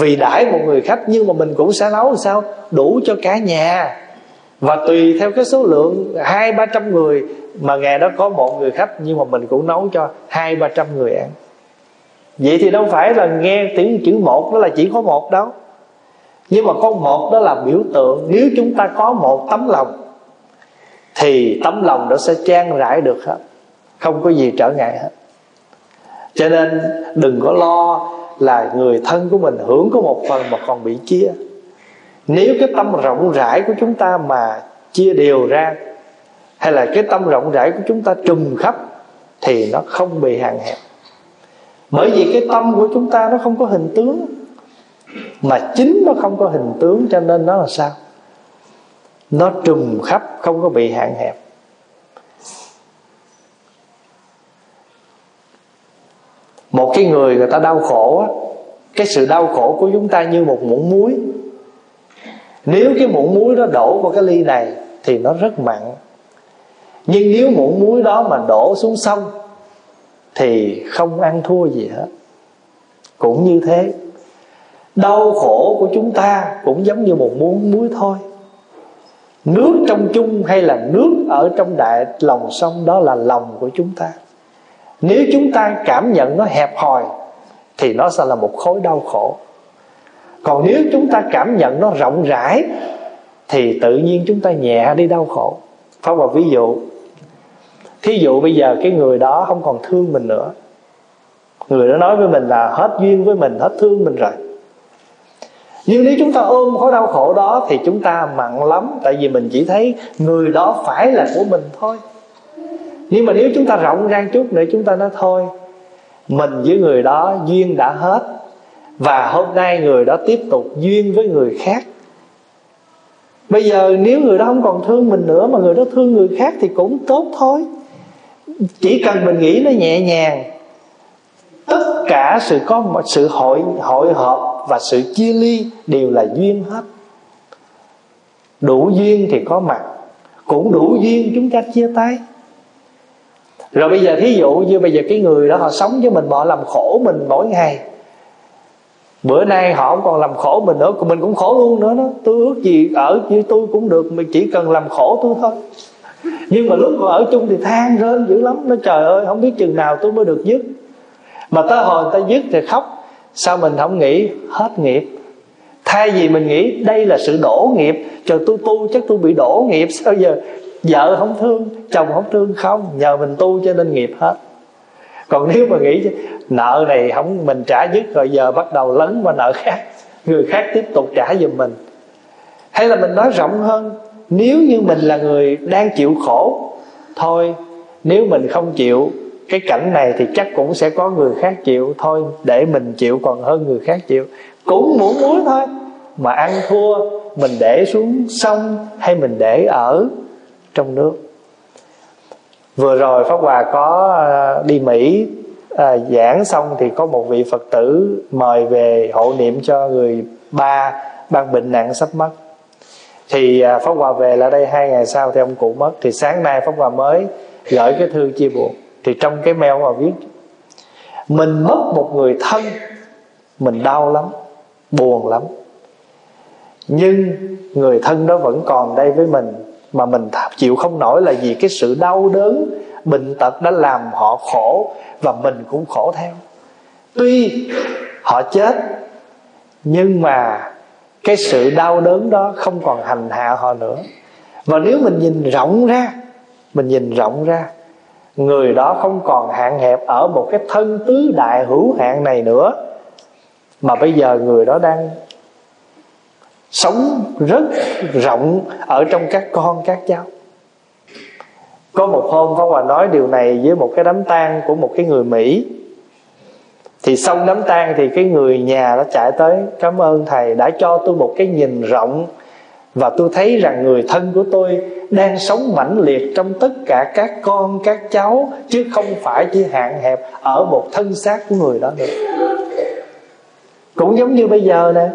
vì đãi một người khách nhưng mà mình cũng sẽ nấu làm sao? Đủ cho cả nhà. Và tùy theo cái số lượng, hai, ba trăm người, mà ngày đó có một người khách nhưng mà mình cũng nấu cho hai, ba trăm người ăn. Vậy thì đâu phải là nghe tiếng chữ một đó là chỉ có một đâu. Nhưng mà có một đó là biểu tượng, nếu chúng ta có một tấm lòng, thì tấm lòng đó sẽ trang rãi được hết. Không có gì trở ngại hết cho nên đừng có lo là người thân của mình hưởng có một phần mà còn bị chia. Nếu cái tâm rộng rãi của chúng ta mà chia đều ra, hay là cái tâm rộng rãi của chúng ta trùm khắp, thì nó không bị hạn hẹp. Bởi vì cái tâm của chúng ta nó không có hình tướng, mà chính nó không có hình tướng cho nên nó là sao? Nó trùm khắp, không có bị hạn hẹp. Một cái người người ta đau khổ á, cái sự đau khổ của chúng ta như một muỗng muối. Nếu cái muỗng muối đó đổ vào cái ly này thì nó rất mặn. Nhưng nếu muỗng muối đó mà đổ xuống sông thì không ăn thua gì hết. Cũng như thế, đau khổ của chúng ta cũng giống như một muỗng muối thôi. Nước trong chung hay là nước ở trong đại lòng sông đó là lòng của chúng ta nếu chúng ta cảm nhận nó hẹp hòi, thì nó sẽ là một khối đau khổ. Còn nếu chúng ta cảm nhận nó rộng rãi, thì tự nhiên chúng ta nhẹ đi đau khổ. Phong vào ví dụ, thí dụ bây giờ cái người đó không còn thương mình nữa. Người đó nói với mình là hết duyên với mình, hết thương mình rồi. Nhưng nếu chúng ta ôm khối đau khổ đó, thì chúng ta mặn lắm, tại vì mình chỉ thấy người đó phải là của mình thôi nhưng mà nếu chúng ta rộng rang chút nữa, chúng ta nói thôi, mình với người đó duyên đã hết, và hôm nay người đó tiếp tục duyên với người khác. Bây giờ nếu người đó không còn thương mình nữa mà người đó thương người khác thì cũng tốt thôi. Chỉ cần mình nghĩ nó nhẹ nhàng, tất cả sự có một sự hội hội hợp và sự chia ly đều là duyên hết. Đủ duyên thì có mặt, cũng đủ duyên chúng ta chia tay rồi bây giờ thí dụ như bây giờ cái người đó họ sống với mình họ làm khổ mình mỗi ngày. Bữa nay họ không còn làm khổ mình nữa, mình cũng khổ luôn nữa đó. Tôi ước gì ở với tôi cũng được, mình chỉ cần làm khổ tôi thôi. Nhưng mà lúc còn ở chung thì than rên dữ lắm nó trời ơi, không biết chừng nào tôi mới được dứt. Mà tới hồi người ta dứt thì khóc. Sao mình không nghĩ? Hết nghiệp. Thay vì mình nghĩ đây là sự đổ nghiệp chờ tôi tu chắc tôi bị đổ nghiệp. Sao giờ vợ không thương, chồng không thương, không, nhờ mình tu cho nên nghiệp hết. Còn nếu mà nghĩ nợ này không, mình trả dứt rồi, giờ bắt đầu lấn qua nợ khác, người khác tiếp tục trả giùm mình. Hay là mình nói rộng hơn, nếu như mình là người đang chịu khổ, thôi, nếu mình không chịu cái cảnh này thì chắc cũng sẽ có người khác chịu, thôi, để mình chịu còn hơn người khác chịu. Cũng muốn muối thôi, mà ăn thua, mình để xuống sông hay mình để ở trong nước. Vừa rồi pháp hòa có ờ, đi mỹ à, giảng xong thì có một vị phật tử mời về hộ niệm cho người ba ban bệnh nặng sắp mất. Thì à, pháp hòa về lại đây hai ngày sau thì ông cụ mất. Thì sáng nay pháp hòa mới gửi cái thư chia buồn thì trong cái mail mà viết mình mất một người thân mình đau lắm buồn lắm. Nhưng người thân đó vẫn còn đây với mình mà mình chịu không nổi là vì cái sự đau đớn, bệnh tật đã làm họ khổ và mình cũng khổ theo. Tuy họ chết, nhưng mà cái sự đau đớn đó không còn hành hạ họ nữa. Và nếu mình nhìn rộng ra, mình nhìn rộng ra, người đó không còn hạn hẹp ở một cái thân tứ đại hữu hạn này nữa. Mà bây giờ người đó đang sống rất rộng ở trong các con, các cháu. Có một hôm, Pháp Hòa nói điều này với một cái đám tang của một cái người Mỹ. Thì xong đám tang thì cái người nhà đã chạy tới, cảm ơn thầy đã cho tôi một cái nhìn rộng và tôi thấy rằng người thân của tôi đang sống mãnh liệt trong tất cả các con, các cháu, chứ không phải chỉ hạn hẹp ở một thân xác của người đó nữa. Cũng giống như bây giờ nè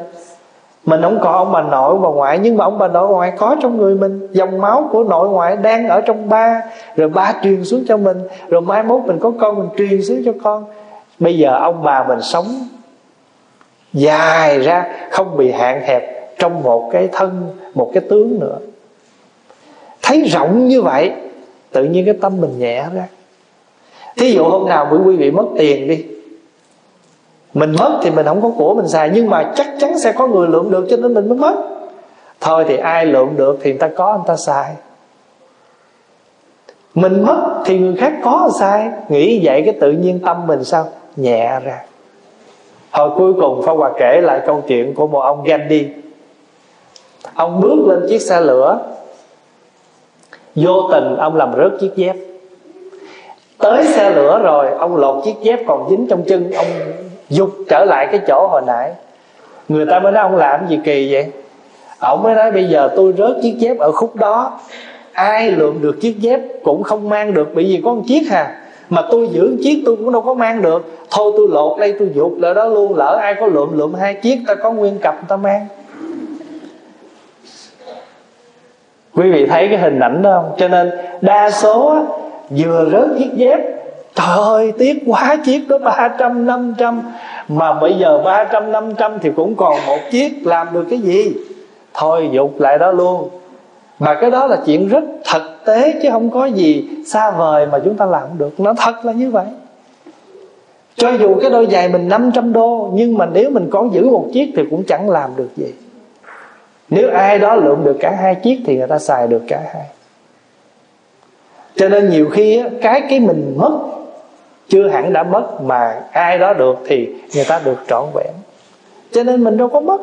mình không có ông bà nội bà ngoại, nhưng mà ông bà nội bà ngoại có trong người mình. Dòng máu của nội ngoại đang ở trong ba. Rồi ba truyền xuống cho mình. Rồi mai mốt mình có con, mình truyền xuống cho con. Bây giờ ông bà mình sống dài ra, không bị hạn hẹp trong một cái thân, một cái tướng nữa. Thấy rộng như vậy, tự nhiên cái tâm mình nhẹ ra. Thí dụ hôm nào quý vị mất tiền đi mình mất thì mình không có của mình xài, nhưng mà chắc chắn sẽ có người lượm được cho nên mình mới mất. Thôi thì ai lượm được thì người ta có, người ta xài. Mình mất thì người khác có sai nghĩ vậy cái tự nhiên tâm mình sao? Nhẹ ra. Hồi cuối cùng Pháp Hòa kể lại câu chuyện của một ông Gandhi. Ông bước lên chiếc xe lửa. Vô tình ông làm rớt chiếc dép. Tới xe lửa rồi, Ông lột chiếc dép còn dính trong chân Ông dục trở lại cái chỗ hồi nãy. Người ta mới nói, ông làm gì kỳ vậy? Ông mới nói, bây giờ tôi rớt chiếc dép ở khúc đó. Ai lượm được chiếc dép cũng không mang được, Bởi vì có một chiếc hà. Mà tôi giữ chiếc tôi cũng đâu có mang được. Thôi tôi lột đây, tôi dục lại đó luôn, lỡ ai có lượm lượm hai chiếc, ta có nguyên cặp ta mang. Quý vị thấy cái hình ảnh đó không? Cho nên đa số vừa rớt chiếc dép Trời ơi, tiếc quá, chiếc đó 300 500 Mà bây giờ 300 500 thì cũng còn một chiếc, Làm được cái gì? Thôi, dục lại đó luôn. Mà cái đó là chuyện rất thực tế Chứ không có gì xa vời mà chúng ta làm được. Nó thật là như vậy. Cho dù cái đôi giày mình 500 đô, Nhưng mà nếu mình có giữ một chiếc Thì cũng chẳng làm được gì. Nếu ai đó lượm được cả hai chiếc Thì người ta xài được cả hai. Cho nên nhiều khi Cái cái mình mất chưa hẳn đã mất mà ai đó được thì người ta được trọn vẹn. Cho nên mình đâu có mất.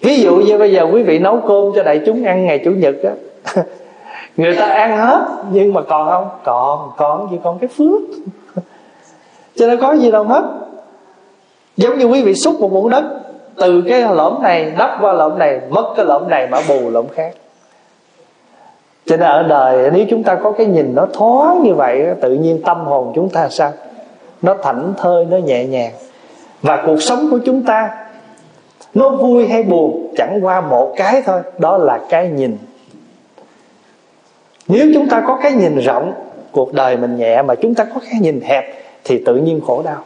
Ví dụ như bây giờ quý vị nấu cơm cho đại chúng ăn ngày chủ nhật á, <laughs> người ta ăn hết, nhưng mà còn không? Còn còn gì? Còn cái phước. <laughs> Cho nên có gì đâu mất. Giống như quý vị xúc một muỗng đất, từ cái lõm này, đắp qua lõm này, mất cái lõm này mà bù lõm khác cho nên ở đời, nếu chúng ta có cái nhìn nó thoáng như vậy, tự nhiên tâm hồn chúng ta sao? Nó thảnh thơi, nó nhẹ nhàng. Và cuộc sống của chúng ta, nó vui hay buồn, chẳng qua một cái thôi, đó là cái nhìn. Nếu chúng ta có cái nhìn rộng, cuộc đời mình nhẹ mà chúng ta có cái nhìn hẹp, thì tự nhiên khổ đau.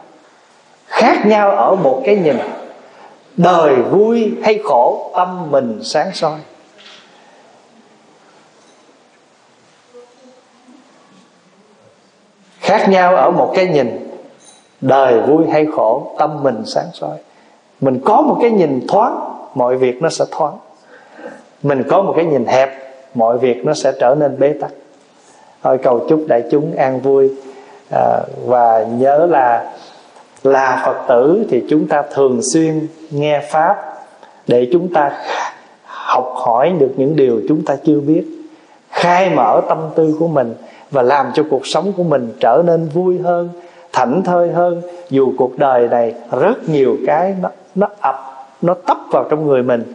Khác nhau ở một cái nhìn, đời vui hay khổ, tâm mình sáng soi. Khác nhau ở một cái nhìn đời vui hay khổ tâm mình sáng soi. Mình có một cái nhìn thoáng mọi việc nó sẽ thoáng. Mình có một cái nhìn hẹp mọi việc nó sẽ trở nên bế tắc. Thôi cầu chúc đại chúng an vui. À, và nhớ là là phật tử thì chúng ta thường xuyên nghe pháp để chúng ta học hỏi được những điều chúng ta chưa biết khai mở tâm tư của mình và làm cho cuộc sống của mình trở nên vui hơn, thảnh thơi hơn. Dù cuộc đời này rất nhiều cái nó nó ập, nó tấp vào trong người mình,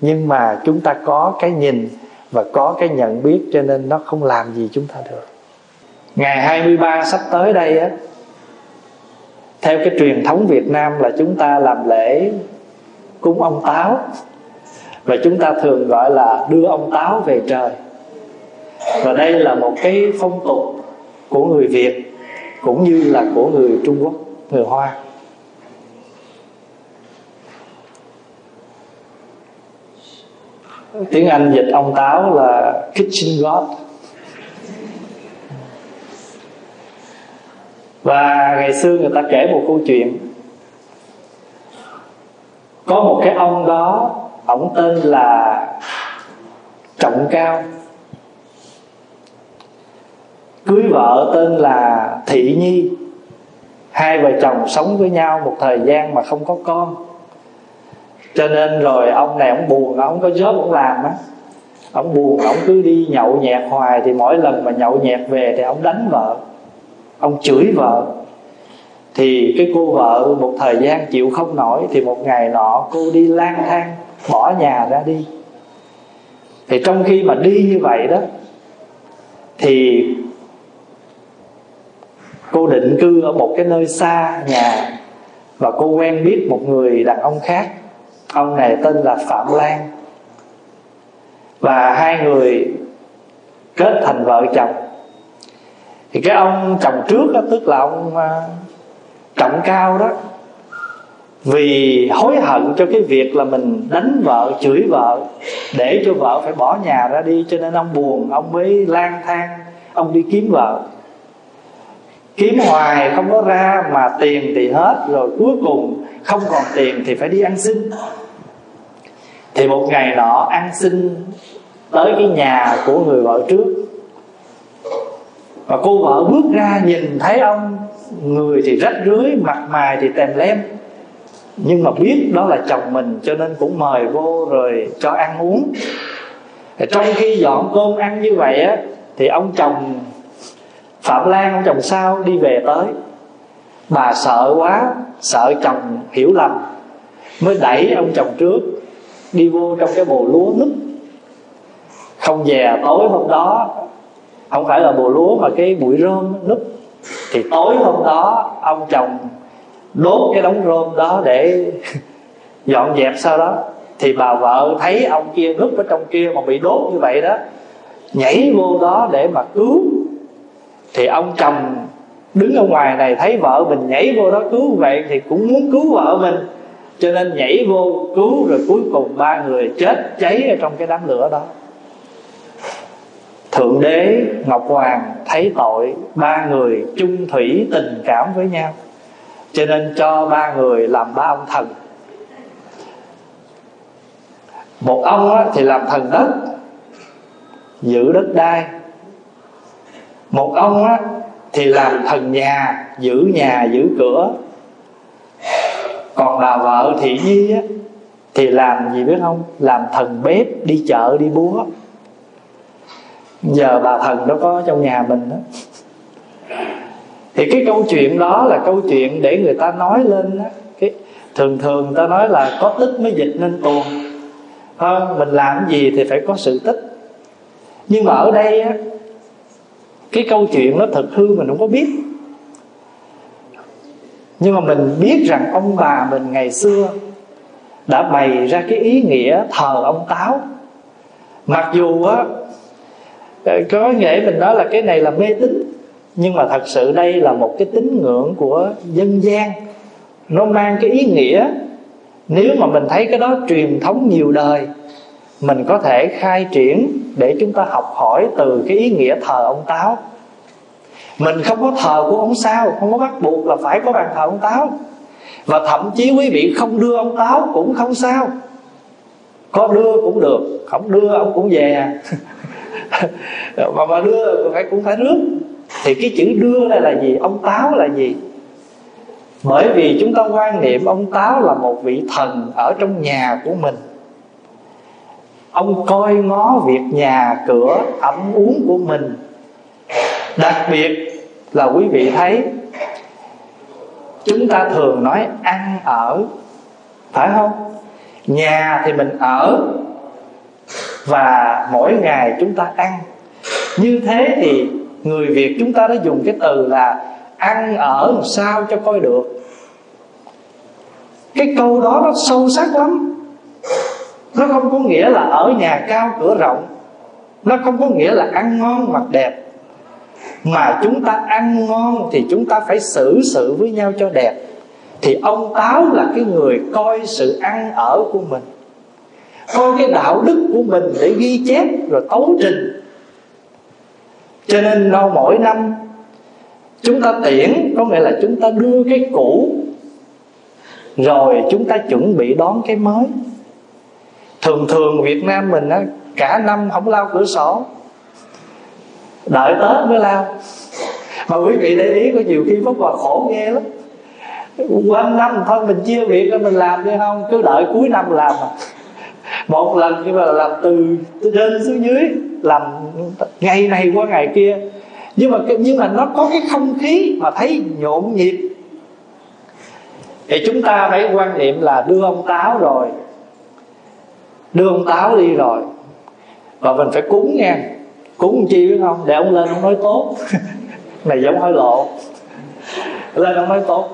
nhưng mà chúng ta có cái nhìn và có cái nhận biết, cho nên nó không làm gì chúng ta được. Ngày 23 sắp tới đây á, theo cái truyền thống Việt Nam là chúng ta làm lễ cúng ông táo. Và chúng ta thường gọi là đưa ông táo về trời và đây là một cái phong tục của người Việt cũng như là của người Trung Quốc, người Hoa. Tiếng Anh dịch ông táo là kitchen god. Và ngày xưa người ta kể một câu chuyện. Có một cái ông đó ông tên là trọng cao cưới vợ tên là thị nhi. Hai vợ chồng sống với nhau một thời gian mà không có con. Cho nên rồi ông này ông buồn, ông có job ông làm á. Ông buồn, ông cứ đi nhậu nhẹt hoài thì mỗi lần mà nhậu nhẹt về thì ông đánh vợ. Ông chửi vợ. Thì cái cô vợ một thời gian chịu không nổi thì một ngày nọ cô đi lang thang, bỏ nhà ra đi. Thì trong khi mà đi như vậy đó, thì cô định cư ở một cái nơi xa nhà và cô quen biết một người đàn ông khác. Ông này tên là phạm lan. Và hai người kết thành vợ chồng. Thì cái ông chồng trước đó, tức là ông à, trọng cao đó, vì hối hận cho cái việc là mình đánh vợ, chửi vợ, để cho vợ phải bỏ nhà ra đi, cho nên ông buồn, ông mới lang thang, ông đi kiếm vợ kiếm hoài, không có ra mà tiền thì hết, rồi cuối cùng không còn tiền thì phải đi ăn xin. Thì một ngày nọ, ăn xin tới cái nhà của người vợ trước. Và cô vợ bước ra nhìn thấy ông, người thì rách rưới, mặt mày thì tèm lem. Nhưng mà biết đó là chồng mình, cho nên cũng mời vô rồi cho ăn uống. Trong khi dọn cơm ăn như vậy á, thì ông chồng phạm lan ông chồng sao đi về tới. Bà sợ quá, sợ chồng hiểu lầm. Mới đẩy ông chồng trước, đi vô trong cái bồ lúa nứt. Không về tối hôm đó, không phải là bồ lúa mà cái bụi rơm nứt. Thì tối hôm đó, ông chồng đốt cái đống rơm đó để <laughs> dọn dẹp sau đó. Thì bà vợ thấy ông kia núp ở trong kia mà bị đốt như vậy đó, nhảy vô đó để mà cứu thì ông chồng đứng ở ngoài này thấy vợ mình nhảy vô đó cứu vậy thì cũng muốn cứu vợ mình. Cho nên nhảy vô cứu rồi cuối cùng ba người chết cháy ở trong cái đám lửa đó. Thượng đế ngọc hoàng thấy tội, ba người chung thủy tình cảm với nhau. Cho nên cho ba người làm ba ông thần. Một ông thì làm thần đất, giữ đất đai một ông á, thì làm thần nhà, giữ nhà, giữ cửa. Còn bà vợ thị nhi á, thì làm gì biết không? Làm thần bếp, đi chợ, đi búa. Giờ bà thần đó có trong nhà mình đó. Thì cái câu chuyện đó là câu chuyện để người ta nói lên đó. cái, thường thường ta nói là có tích mới dịch nên tuồng. Hơn mình làm gì thì phải có sự tích. Nhưng mà ở đây á cái câu chuyện nó thật hư mình không có biết. Nhưng mà mình biết rằng ông bà mình ngày xưa đã bày ra cái ý nghĩa thờ ông táo. Mặc dù á ờ, có nghĩa mình nói là cái này là mê tín, nhưng mà thật sự đây là một cái tín ngưỡng của dân gian. Nó mang cái ý nghĩa, nếu mà mình thấy cái đó truyền thống nhiều đời, mình có thể khai triển để chúng ta học hỏi từ cái ý nghĩa thờ ông táo. Mình không có thờ của ông sao, không có bắt buộc là phải có bàn thờ ông táo. Và thậm chí quý vị không đưa ông táo cũng không sao. Có đưa cũng được, không đưa ông cũng về. <laughs> Mà mà đưa phải, cũng phải rước. Thì cái chữ đưa đây là gì? Ông táo là gì? Bởi vì chúng ta quan niệm ông táo là một vị thần ở trong nhà của mình ông coi ngó việc nhà cửa ẩm uống của mình. Đặc biệt là quý vị thấy, chúng ta thường nói ăn ở, phải không? Nhà thì mình ở và mỗi ngày chúng ta ăn. Như thế thì người việt chúng ta đã dùng cái từ là ăn ở làm sao cho coi được. Cái câu đó nó sâu sắc lắm nó không có nghĩa là ở nhà cao cửa rộng. Nó không có nghĩa là ăn ngon mặc đẹp. Mà chúng ta ăn ngon thì chúng ta phải xử sự với nhau cho đẹp. Thì ông táo là cái người coi sự ăn ở của mình. Coi cái đạo đức của mình để ghi chép rồi tấu trình. Cho nên đâu mỗi năm, chúng ta tiễn, có nghĩa là chúng ta đưa cái cũ. Rồi chúng ta chuẩn bị đón cái mới thường thường việt nam mình á, cả năm không lao cửa sổ. Đợi tết mới lao mà quý vị để ý, có nhiều khi pháp hòa khổ nghe lắm. Quanh năm thôi, mình chia việc cho mình làm đi, không? Cứ đợi cuối năm làm. À một lần nhưng mà làm từ trên xuống dưới, làm ngày này qua ngày kia. Nhưng mà nhưng mà nó có cái không khí mà thấy nhộn nhịp. Thì chúng ta phải quan niệm là đưa ông táo rồi đưa ông táo đi rồi. Và mình phải cúng nha. Cúng chi biết không? Để ông lên ông nói tốt. <laughs> Này giống hơi lộ. Lên ông nói tốt.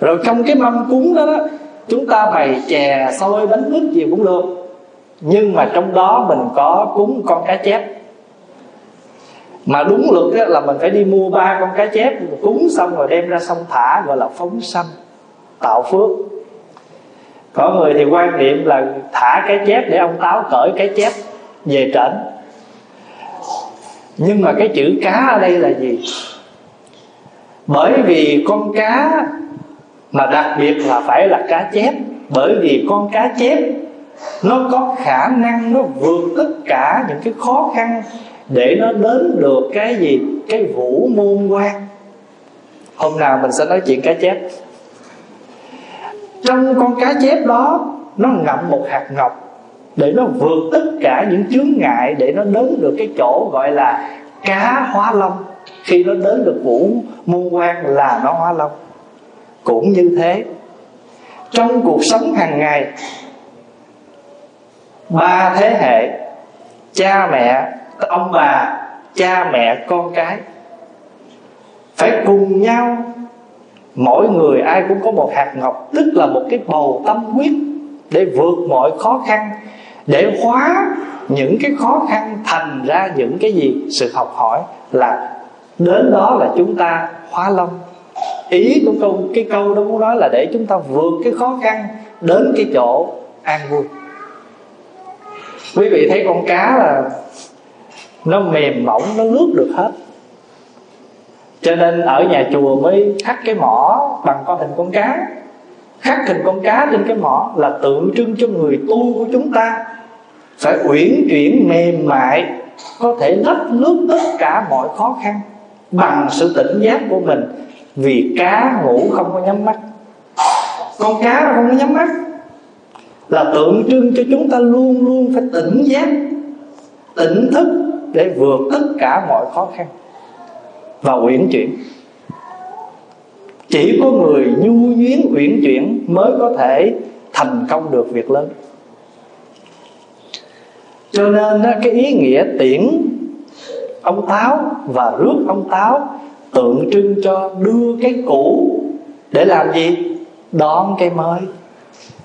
Rồi trong cái mâm cúng đó, đó chúng ta bày chè xôi bánh mứt gì cũng được. Nhưng mà trong đó mình có cúng con cá chép. Mà đúng luật là mình phải đi mua ba con cá chép. Cúng xong rồi đem ra sông thả gọi là phóng sanh tạo phước có người thì quan niệm là thả cái chép để ông táo cởi cái chép về trển. Nhưng mà cái chữ cá ở đây là gì? Bởi vì con cá mà đặc biệt là phải là cá chép, bởi vì con cá chép, nó có khả năng nó vượt tất cả những cái khó khăn để nó đến được cái gì? Cái vũ môn quan. Hôm nào mình sẽ nói chuyện cá chép trong con cá chép đó, nó ngậm một hạt ngọc để nó vượt tất cả những chướng ngại để nó đến được cái chỗ gọi là cá hóa long. Khi nó đến được vũ môn quan là nó hóa long. Cũng như thế, trong cuộc sống hàng ngày, ba thế hệ, cha mẹ, ông bà, cha mẹ, con cái phải cùng nhau mỗi người ai cũng có một hạt ngọc, tức là một cái bầu tâm quyết để vượt mọi khó khăn, để hóa những cái khó khăn thành ra những cái gì? Sự học hỏi là đến đó là chúng ta hóa long ý của câu, cái câu đó muốn nói là để chúng ta vượt cái khó khăn đến cái chỗ an vui. Quý vị thấy con cá là nó mềm mỏng, nó lướt được hết cho nên ở nhà chùa mới khắc cái mỏ bằng con hình con cá. Khắc hình con cá trên cái mỏ là tượng trưng cho người tu của chúng ta. Phải uyển chuyển, mềm mại, có thể lách lướt tất cả mọi khó khăn bằng sự tỉnh giác của mình. Vì cá ngủ không có nhắm mắt. Con cá không có nhắm mắt. Là tượng trưng cho chúng ta luôn luôn phải tỉnh giác, tỉnh thức để vượt tất cả mọi khó khăn và uyển chuyển. Chỉ có người nhu duyến uyển chuyển mới có thể thành công được việc lớn. Cho nên cái ý nghĩa tiễn ông táo và rước ông táo tượng trưng cho đưa cái cũ để làm gì? Đón cái mới.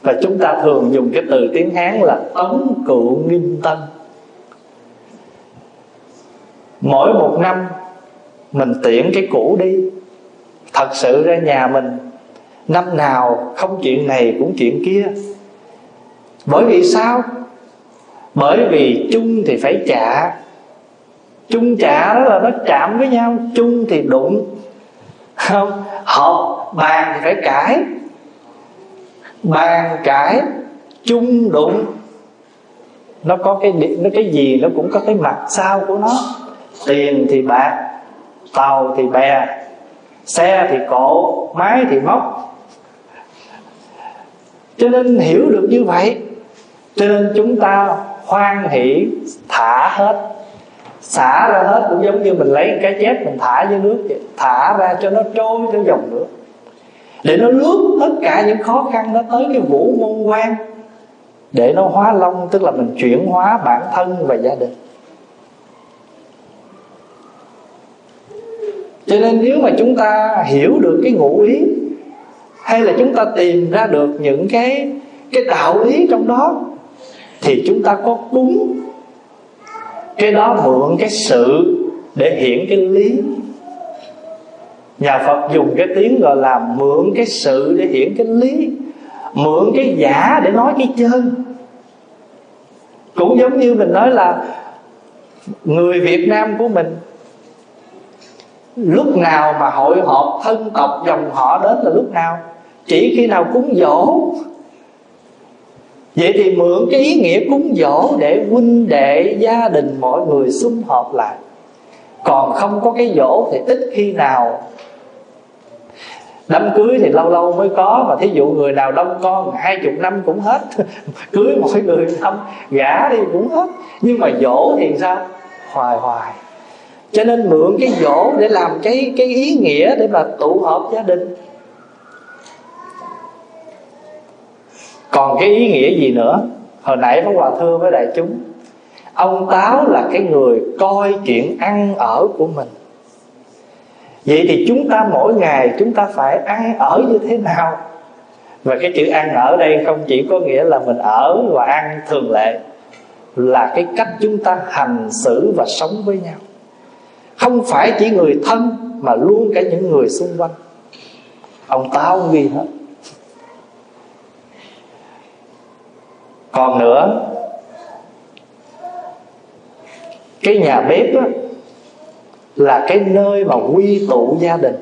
Và chúng ta thường dùng cái từ tiếng hán là tống cựu nghinh tân. Mỗi một năm mình tiễn cái cũ đi. Thật sự ra nhà mình, năm nào không chuyện này cũng chuyện kia. Bởi vì sao? Bởi vì chung thì phải trả. Chung trả đó là nó chạm với nhau, chung thì đụng. Không, hợp, bàn thì phải cãi. Bàn cãi, chung đụng. Nó có cái, nó cái gì nó cũng có cái mặt sau của nó. Tiền thì bạc tàu thì bè xe thì cổ, máy thì móc. Cho nên hiểu được như vậy cho nên chúng ta hoan hỷ thả hết. Xả ra hết cũng giống như mình lấy cái chết mình thả dưới nước vậy thả ra cho nó trôi theo dòng nước. Để nó lướt tất cả những khó khăn nó tới cái vũ môn quan để nó hóa long tức là mình chuyển hóa bản thân và gia đình. Cho nên nếu mà chúng ta hiểu được cái ngụ ý, hay là chúng ta tìm ra được những cái cái đạo lý trong đó, thì chúng ta có đúng cái đó mượn cái sự để hiện cái lý. Nhà phật dùng cái tiếng gọi là mượn cái sự để hiện cái lý, mượn cái giả để nói cái chân cũng giống như mình nói là người việt nam của mình lúc nào mà hội họp thân tộc dòng họ đến là lúc nào? Chỉ khi nào cúng dỗ. Vậy thì mượn cái ý nghĩa cúng dỗ để huynh đệ gia đình mọi người sum họp lại. Còn không có cái dỗ thì ít khi nào. Đám cưới thì lâu lâu mới có, mà thí dụ người nào đông con, hai chục năm cũng hết. <laughs> Cưới mỗi người năm gả đi cũng hết. Nhưng mà dỗ thì sao? Hoài hoài cho nên mượn cái dỗ để làm cái cái ý nghĩa để mà tụ họp gia đình. Còn cái ý nghĩa gì nữa? Hồi nãy pháp hòa thưa với đại chúng, ông táo là cái người coi chuyện ăn ở của mình. Vậy thì chúng ta mỗi ngày chúng ta phải ăn ở như thế nào? Và cái chữ ăn ở đây không chỉ có nghĩa là mình ở và ăn thường lệ, là cái cách chúng ta hành xử và sống với nhau không phải chỉ người thân mà luôn cả những người xung quanh. Ông táo ghi hết. Còn nữa cái nhà bếp á, là cái nơi mà quy tụ gia đình.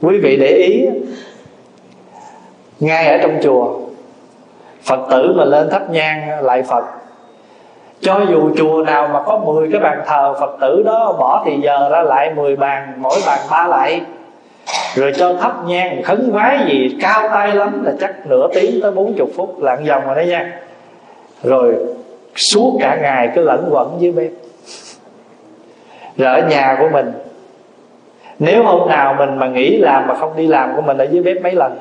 Quý vị để ý ngay ở trong chùa phật tử mà lên thắp nhang lại phật cho dù chùa nào mà có 10 cái bàn thờ Phật tử đó, bỏ thì giờ ra lại 10 bàn, Mỗi bàn ba lại. Rồi cho thắp nhang, khấn vái gì, Cao tay lắm là chắc nửa tiếng tới 40 phút lặn vòng rồi đấy nha. Rồi suốt cả ngày cứ lẫn quẩn dưới bếp. Rồi ở nhà của mình, Nếu hôm nào mình mà nghỉ làm mà không đi làm của mình ở dưới bếp mấy lần.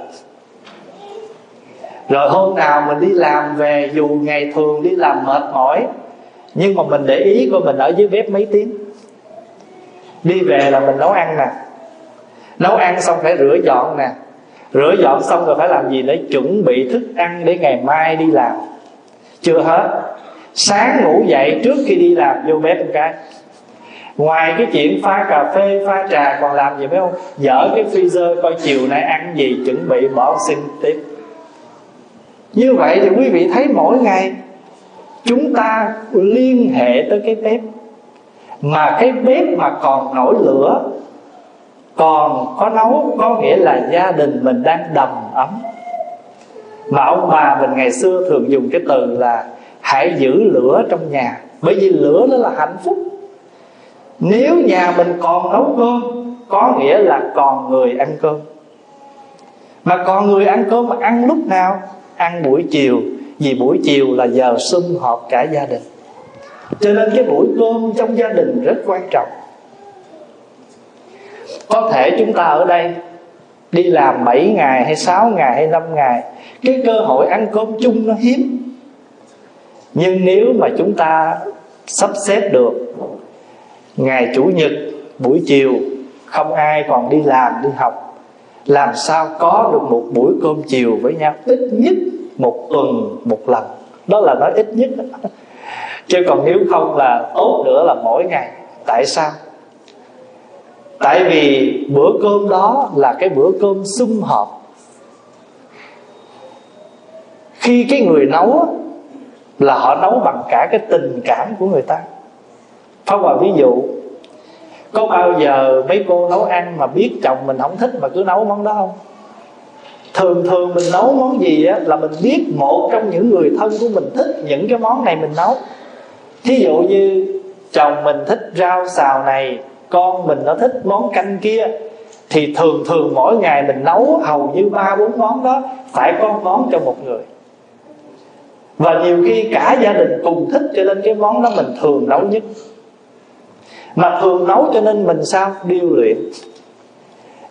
Rồi hôm nào mình đi làm về, dù ngày thường đi làm mệt mỏi nhưng mà mình để ý của mình ở dưới bếp mấy tiếng. Đi về là mình nấu ăn nè. Nấu ăn xong phải rửa dọn nè. Rửa dọn xong rồi phải làm gì? Để chuẩn bị thức ăn để ngày mai đi làm. Chưa hết. Sáng ngủ dậy trước khi đi làm, vô bếp một cái. Ngoài cái chuyện pha cà phê, pha trà, còn làm gì phải không dở cái freezer coi chiều nay ăn gì, chuẩn bị bỏ xin tiếp. Như vậy thì quý vị thấy mỗi ngày chúng ta liên hệ tới cái bếp. Mà cái bếp mà còn nổi lửa, còn có nấu, có nghĩa là gia đình mình đang đầm ấm. Mà ông bà mình ngày xưa thường dùng cái từ là hãy giữ lửa trong nhà. Bởi vì lửa đó là hạnh phúc. Nếu nhà mình còn nấu cơm, có nghĩa là còn người ăn cơm. Mà còn người ăn cơm mà ăn lúc nào? Ăn buổi chiều vì buổi chiều là giờ sum họp cả gia đình. Cho nên cái buổi cơm trong gia đình rất quan trọng. Có thể chúng ta ở đây đi làm 7 ngày hay 6 ngày hay 5 ngày, cái cơ hội ăn cơm chung nó hiếm. Nhưng nếu mà chúng ta sắp xếp được, ngày chủ nhật, buổi chiều, không ai còn đi làm, đi học, làm sao có được một buổi cơm chiều với nhau? Ít nhất một tuần, một lần. Đó là nói ít nhất. Chứ còn nếu không là tốt nữa là mỗi ngày. Tại sao? Tại vì bữa cơm đó là cái bữa cơm sum họp. Khi cái người nấu là họ nấu bằng cả cái tình cảm của người ta. Pháp Hòa, ví dụ, Có bao giờ mấy cô nấu ăn mà biết chồng mình không thích mà cứ nấu món đó không? Thường thường mình nấu món gì á là mình biết một trong những người thân của mình thích những cái món này mình nấu. Thí dụ như chồng mình thích rau xào này, Con mình nó thích món canh kia, Thì thường thường mỗi ngày mình nấu hầu như ba, bốn món đó Phải có món cho một người. Và nhiều khi cả gia đình cùng thích cho nên cái món đó mình thường nấu nhất. Mà thường nấu cho nên mình sao? Điêu luyện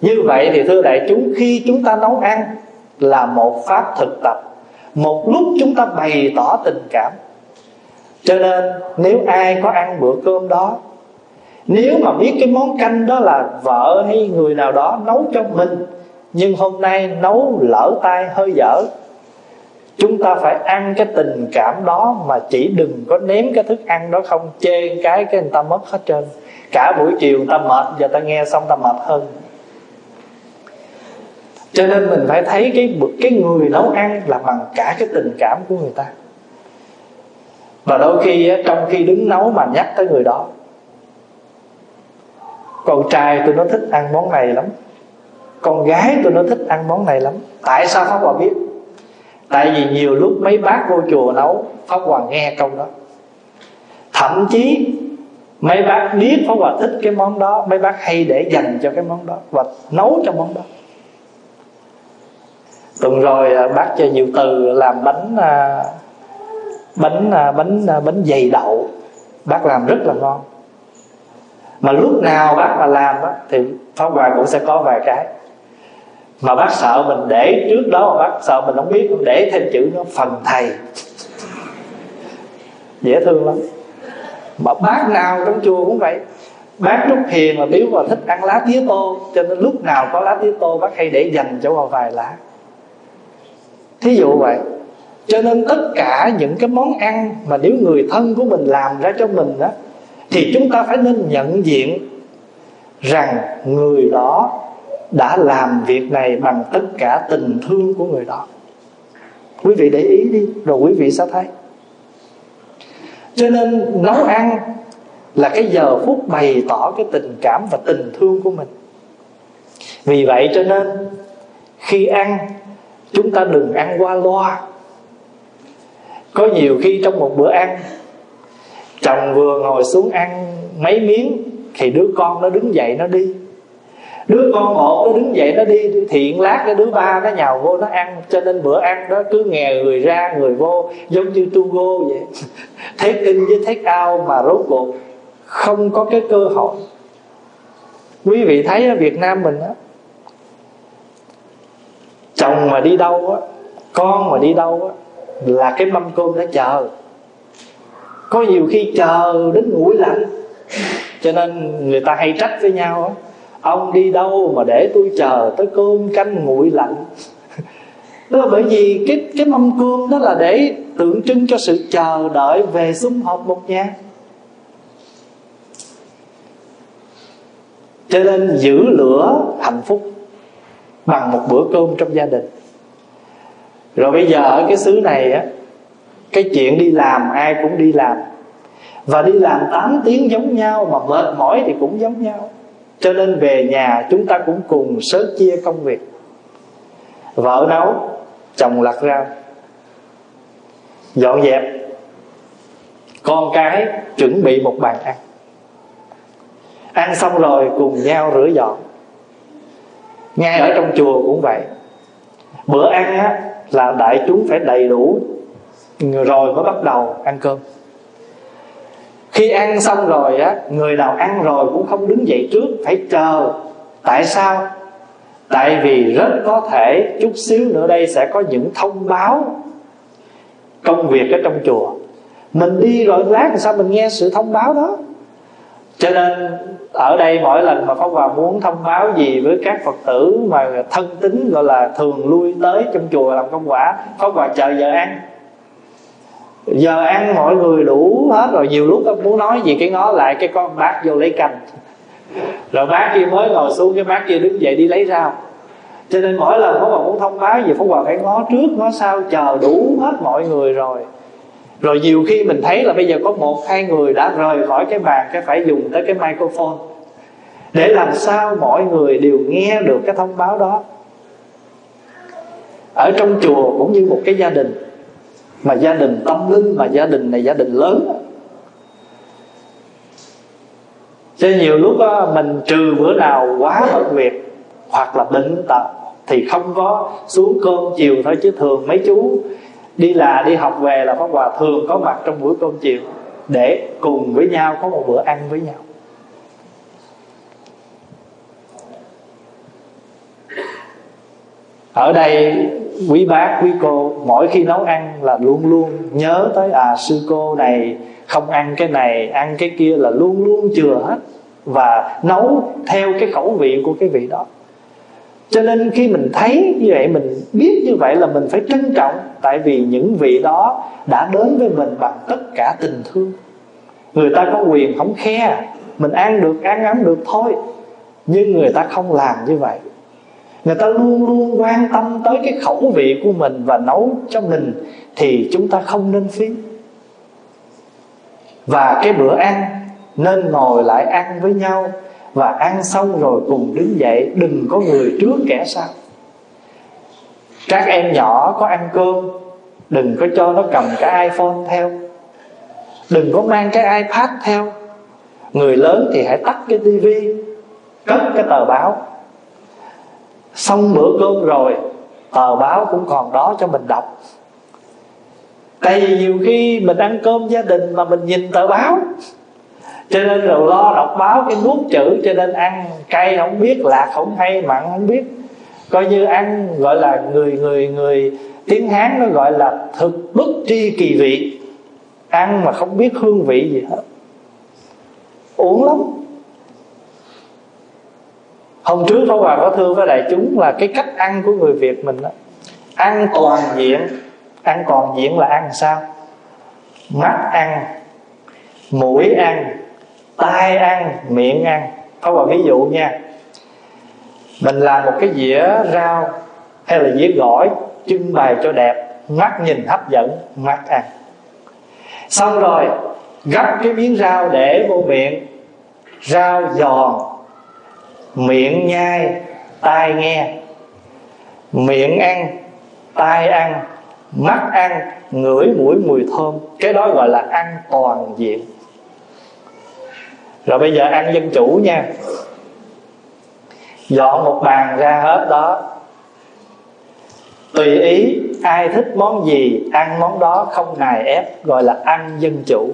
như vậy thì thưa đại chúng, khi chúng ta nấu ăn là một pháp thực tập. Một lúc chúng ta bày tỏ tình cảm. Cho nên, nếu ai có ăn bữa cơm đó, nếu mà biết cái món canh đó là vợ hay người nào đó nấu cho mình, nhưng hôm nay nấu lỡ tay hơi dở, chúng ta phải ăn cái tình cảm đó mà chỉ đừng có ném cái thức ăn đó không, chê cái cái người ta mất hết trơn. Cả buổi chiều người ta mệt, giờ ta nghe xong ta mệt hơn cho nên mình phải thấy cái cái người nấu ăn là bằng cả cái tình cảm của người ta. Và đôi khi trong khi đứng nấu mà nhắc tới người đó, con trai tôi nó thích ăn món này lắm, con gái tôi nó thích ăn món này lắm. Tại sao pháp hòa biết? Tại vì nhiều lúc mấy bác vô chùa nấu, pháp hòa nghe câu đó. Thậm chí mấy bác biết pháp hòa thích cái món đó, mấy bác hay để dành cho cái món đó và nấu cho món đó tuần rồi à, bác cho diệu từ làm bánh à, bánh à, bánh bánh dày đậu. Bác làm rất là ngon. Mà lúc nào bác mà làm á, thì pháp hòa cũng sẽ có vài cái. Mà bác sợ mình để trước đó mà bác sợ mình không biết để thêm chữ nó phần thầy. Dễ thương lắm. Mà bác nào trong chùa cũng vậy. Bác trúc hiền mà biếu và thích ăn lá tía tô cho nên lúc nào có lá tía tô bác hay để dành cho vào vài lá thí dụ vậy, cho nên tất cả những cái món ăn mà nếu người thân của mình làm ra cho mình đó thì chúng ta phải nên nhận diện rằng người đó đã làm việc này bằng tất cả tình thương của người đó. Quý vị để ý đi, rồi quý vị sẽ thấy. Cho nên nấu ăn là cái giờ phút bày tỏ cái tình cảm và tình thương của mình. Vì vậy cho nên khi ăn chúng ta đừng ăn qua loa. Có nhiều khi trong một bữa ăn, chồng vừa ngồi xuống ăn mấy miếng, thì đứa con nó đứng dậy nó đi. Đứa con một nó đứng dậy nó đi, thiện lát cái đứa ba nó nhào vô nó ăn. Cho nên bữa ăn đó cứ nghè người ra, người vô, giống như tu go vậy. <laughs> Thế in với thế ao mà rốt cuộc không có cái cơ hội. Quý vị thấy ở việt nam mình á chồng mà đi đâu á, con mà đi đâu á, là cái mâm cơm đã chờ. Có nhiều khi chờ đến nguội lạnh. Cho nên người ta hay trách với nhau á, ông đi đâu mà để tôi chờ tới cơm canh nguội lạnh? <laughs> Đó là bởi vì cái cái mâm cơm đó là để tượng trưng cho sự chờ đợi về sum họp một nhà. Cho nên giữ lửa hạnh phúc bằng một bữa cơm trong gia đình. Rồi bây giờ ở cái xứ này á, cái chuyện đi làm ai cũng đi làm. Và đi làm 8 tiếng giống nhau, mà mệt mỏi thì cũng giống nhau. Cho nên về nhà chúng ta cũng cùng sớ chia công việc. Vợ nấu, chồng lặt rau. Dọn dẹp. Con cái chuẩn bị một bàn ăn. Ăn xong rồi cùng nhau rửa dọn ngay ở trong chùa cũng vậy. Bữa ăn á, là đại chúng phải đầy đủ. Rồi mới bắt đầu ăn cơm. Khi ăn xong rồi á người nào ăn rồi cũng không đứng dậy trước phải chờ. Tại sao? Tại vì rất có thể chút xíu nữa đây sẽ có những thông báo. Công việc ở trong chùa. Mình đi rồi lát làm sao mình nghe sự thông báo đó cho nên, ở đây mỗi lần mà Pháp Hòa muốn thông báo gì với các Phật tử mà thân tính gọi là thường lui tới trong chùa làm công quả, Pháp Hòa chờ giờ ăn. Giờ ăn mọi người đủ hết rồi, nhiều lúc ông muốn nói gì cái ngó lại cái con bác vô lấy canh rồi bác kia mới ngồi xuống, cái bác kia đứng dậy đi lấy rau. Cho nên mỗi lần Pháp Hòa muốn thông báo gì, Pháp Hòa phải ngó trước, ngó sau, chờ đủ hết mọi người rồi rồi nhiều khi mình thấy là bây giờ có một hai người đã rời khỏi cái bàn cái phải dùng tới cái microphone. Để làm sao mọi người đều nghe được cái thông báo đó. Ở trong chùa cũng như một cái gia đình mà gia đình tâm linh mà gia đình này gia đình lớn. Cho nhiều lúc đó, mình trừ bữa nào quá bận việc hoặc là bệnh tật thì không có xuống cơm chiều thôi chứ thường mấy chú đi là đi học về là pháp hòa thường có mặt trong buổi cơm chiều để cùng với nhau, có một bữa ăn với nhau. Ở đây, quý bác, quý cô, mỗi khi nấu ăn là luôn luôn nhớ tới à sư cô này không ăn cái này, ăn cái kia là luôn luôn chừa hết và nấu theo cái khẩu vị của cái vị đó cho nên khi mình thấy như vậy, mình biết như vậy là mình phải trân trọng. Tại vì những vị đó đã đến với mình bằng tất cả tình thương. Người ta có quyền không khe, mình ăn được, ăn ấm được thôi. Nhưng người ta không làm như vậy. Người ta luôn luôn quan tâm tới cái khẩu vị của mình và nấu cho mình, thì chúng ta không nên phí. Và cái bữa ăn, nên ngồi lại ăn với nhau và ăn xong rồi cùng đứng dậy, đừng có người trước kẻ sau. Các em nhỏ có ăn cơm, đừng có cho nó cầm cái iphone theo. Đừng có mang cái ipad theo. Người lớn thì hãy tắt cái tivi cất cái tờ báo. Xong bữa cơm rồi, tờ báo cũng còn đó cho mình đọc. Tại vì nhiều khi mình ăn cơm gia đình mà mình nhìn tờ báo cho nên rồi lo đọc báo cái nuốt chữ, cho nên ăn cay không biết, lạc không hay, mặn không biết. Coi như ăn gọi là người người người, tiếng hán nó gọi là thực bất tri kỳ vị. Ăn mà không biết hương vị gì hết. Uổng lắm. Hôm trước Pháp Hòa có thưa với đại chúng là cái cách ăn của người Việt mình đó. Ăn toàn diện. Ăn toàn diện là ăn sao? Mắt ăn, mũi ăn tai ăn, miệng ăn. Thôi vào ví dụ nha, mình làm một cái dĩa rau hay là dĩa gỏi trưng bày cho đẹp, mắt nhìn hấp dẫn, mắt ăn. Xong rồi gấp cái miếng rau để vô miệng. Rau giòn, miệng nhai, tai nghe. Miệng ăn, tai ăn, mắt ăn, ngửi mũi mùi thơm. Cái đó gọi là ăn toàn diện rồi bây giờ ăn dân chủ nha. Dọn một bàn ra hết đó. Tùy ý, ai thích món gì, ăn món đó không nài ép, gọi là ăn dân chủ.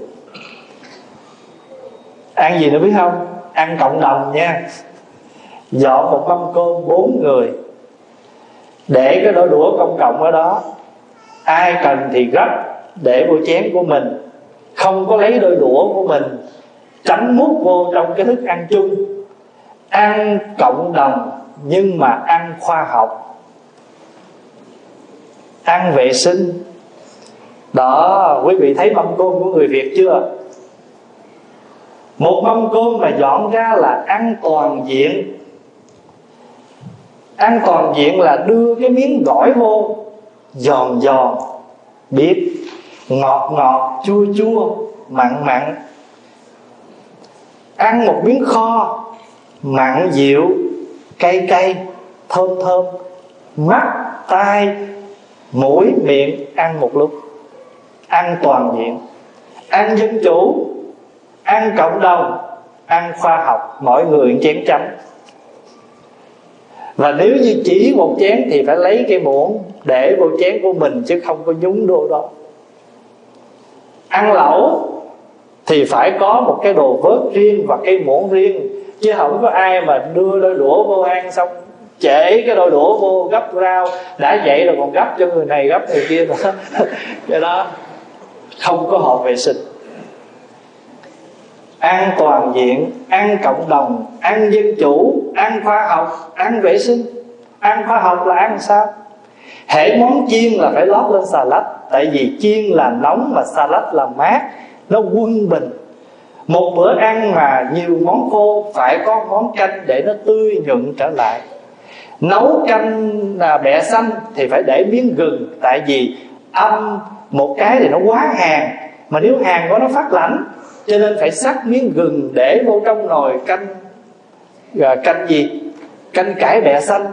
Ăn gì nữa biết không? Ăn cộng đồng nha. Dọn một mâm cơm bốn người. Để cái đôi đũa công cộng ở đó. Ai cần thì gấp để vô chén của mình. Không có lấy đôi đũa của mình chấm mút vô trong cái thức ăn chung. Ăn cộng đồng, nhưng mà ăn khoa học. Ăn vệ sinh. Đó, quý vị thấy mâm cơm của người việt chưa? Một mâm cơm mà dọn ra là ăn toàn diện. Ăn toàn diện là đưa cái miếng gỏi vô, giòn giòn biết ngọt ngọt, chua chua, mặn mặn ăn một miếng kho, mặn, dịu, cay cay, thơm thơm, mắt, tai, mũi, miệng, ăn một lúc. Ăn toàn diện. Ăn dân chủ, ăn cộng đồng, ăn khoa học, mỗi người chén chấm. Và nếu như chỉ một chén thì phải lấy cái muỗng để vô chén của mình chứ không có nhúng đồ đó. Ăn lẩu thì phải có một cái đồ vớt riêng và cái muỗng riêng. Chứ không có ai mà đưa đôi đũa vô ăn xong trễ cái đôi đũa vô gấp rau. Đã vậy rồi còn gấp cho người này, gấp người kia nữa. <laughs> Cái đó không có hộp vệ sinh. Ăn toàn diện ăn cộng đồng ăn dân chủ ăn khoa học ăn vệ sinh. Ăn khoa học là ăn sao? Hễ món chiên là phải lót lên xà lách. Tại vì chiên là nóng mà xà lách là mát nó quân bình. Một bữa ăn mà nhiều món khô phải có món canh để nó tươi nhuận trở lại. Nấu canh là bẹ xanh thì phải để miếng gừng tại vì âm một cái thì nó quá hàng mà nếu hàng của nó phát lạnh cho nên phải sắc miếng gừng để vô trong nồi canh à, canh gì? Canh cải bẹ xanh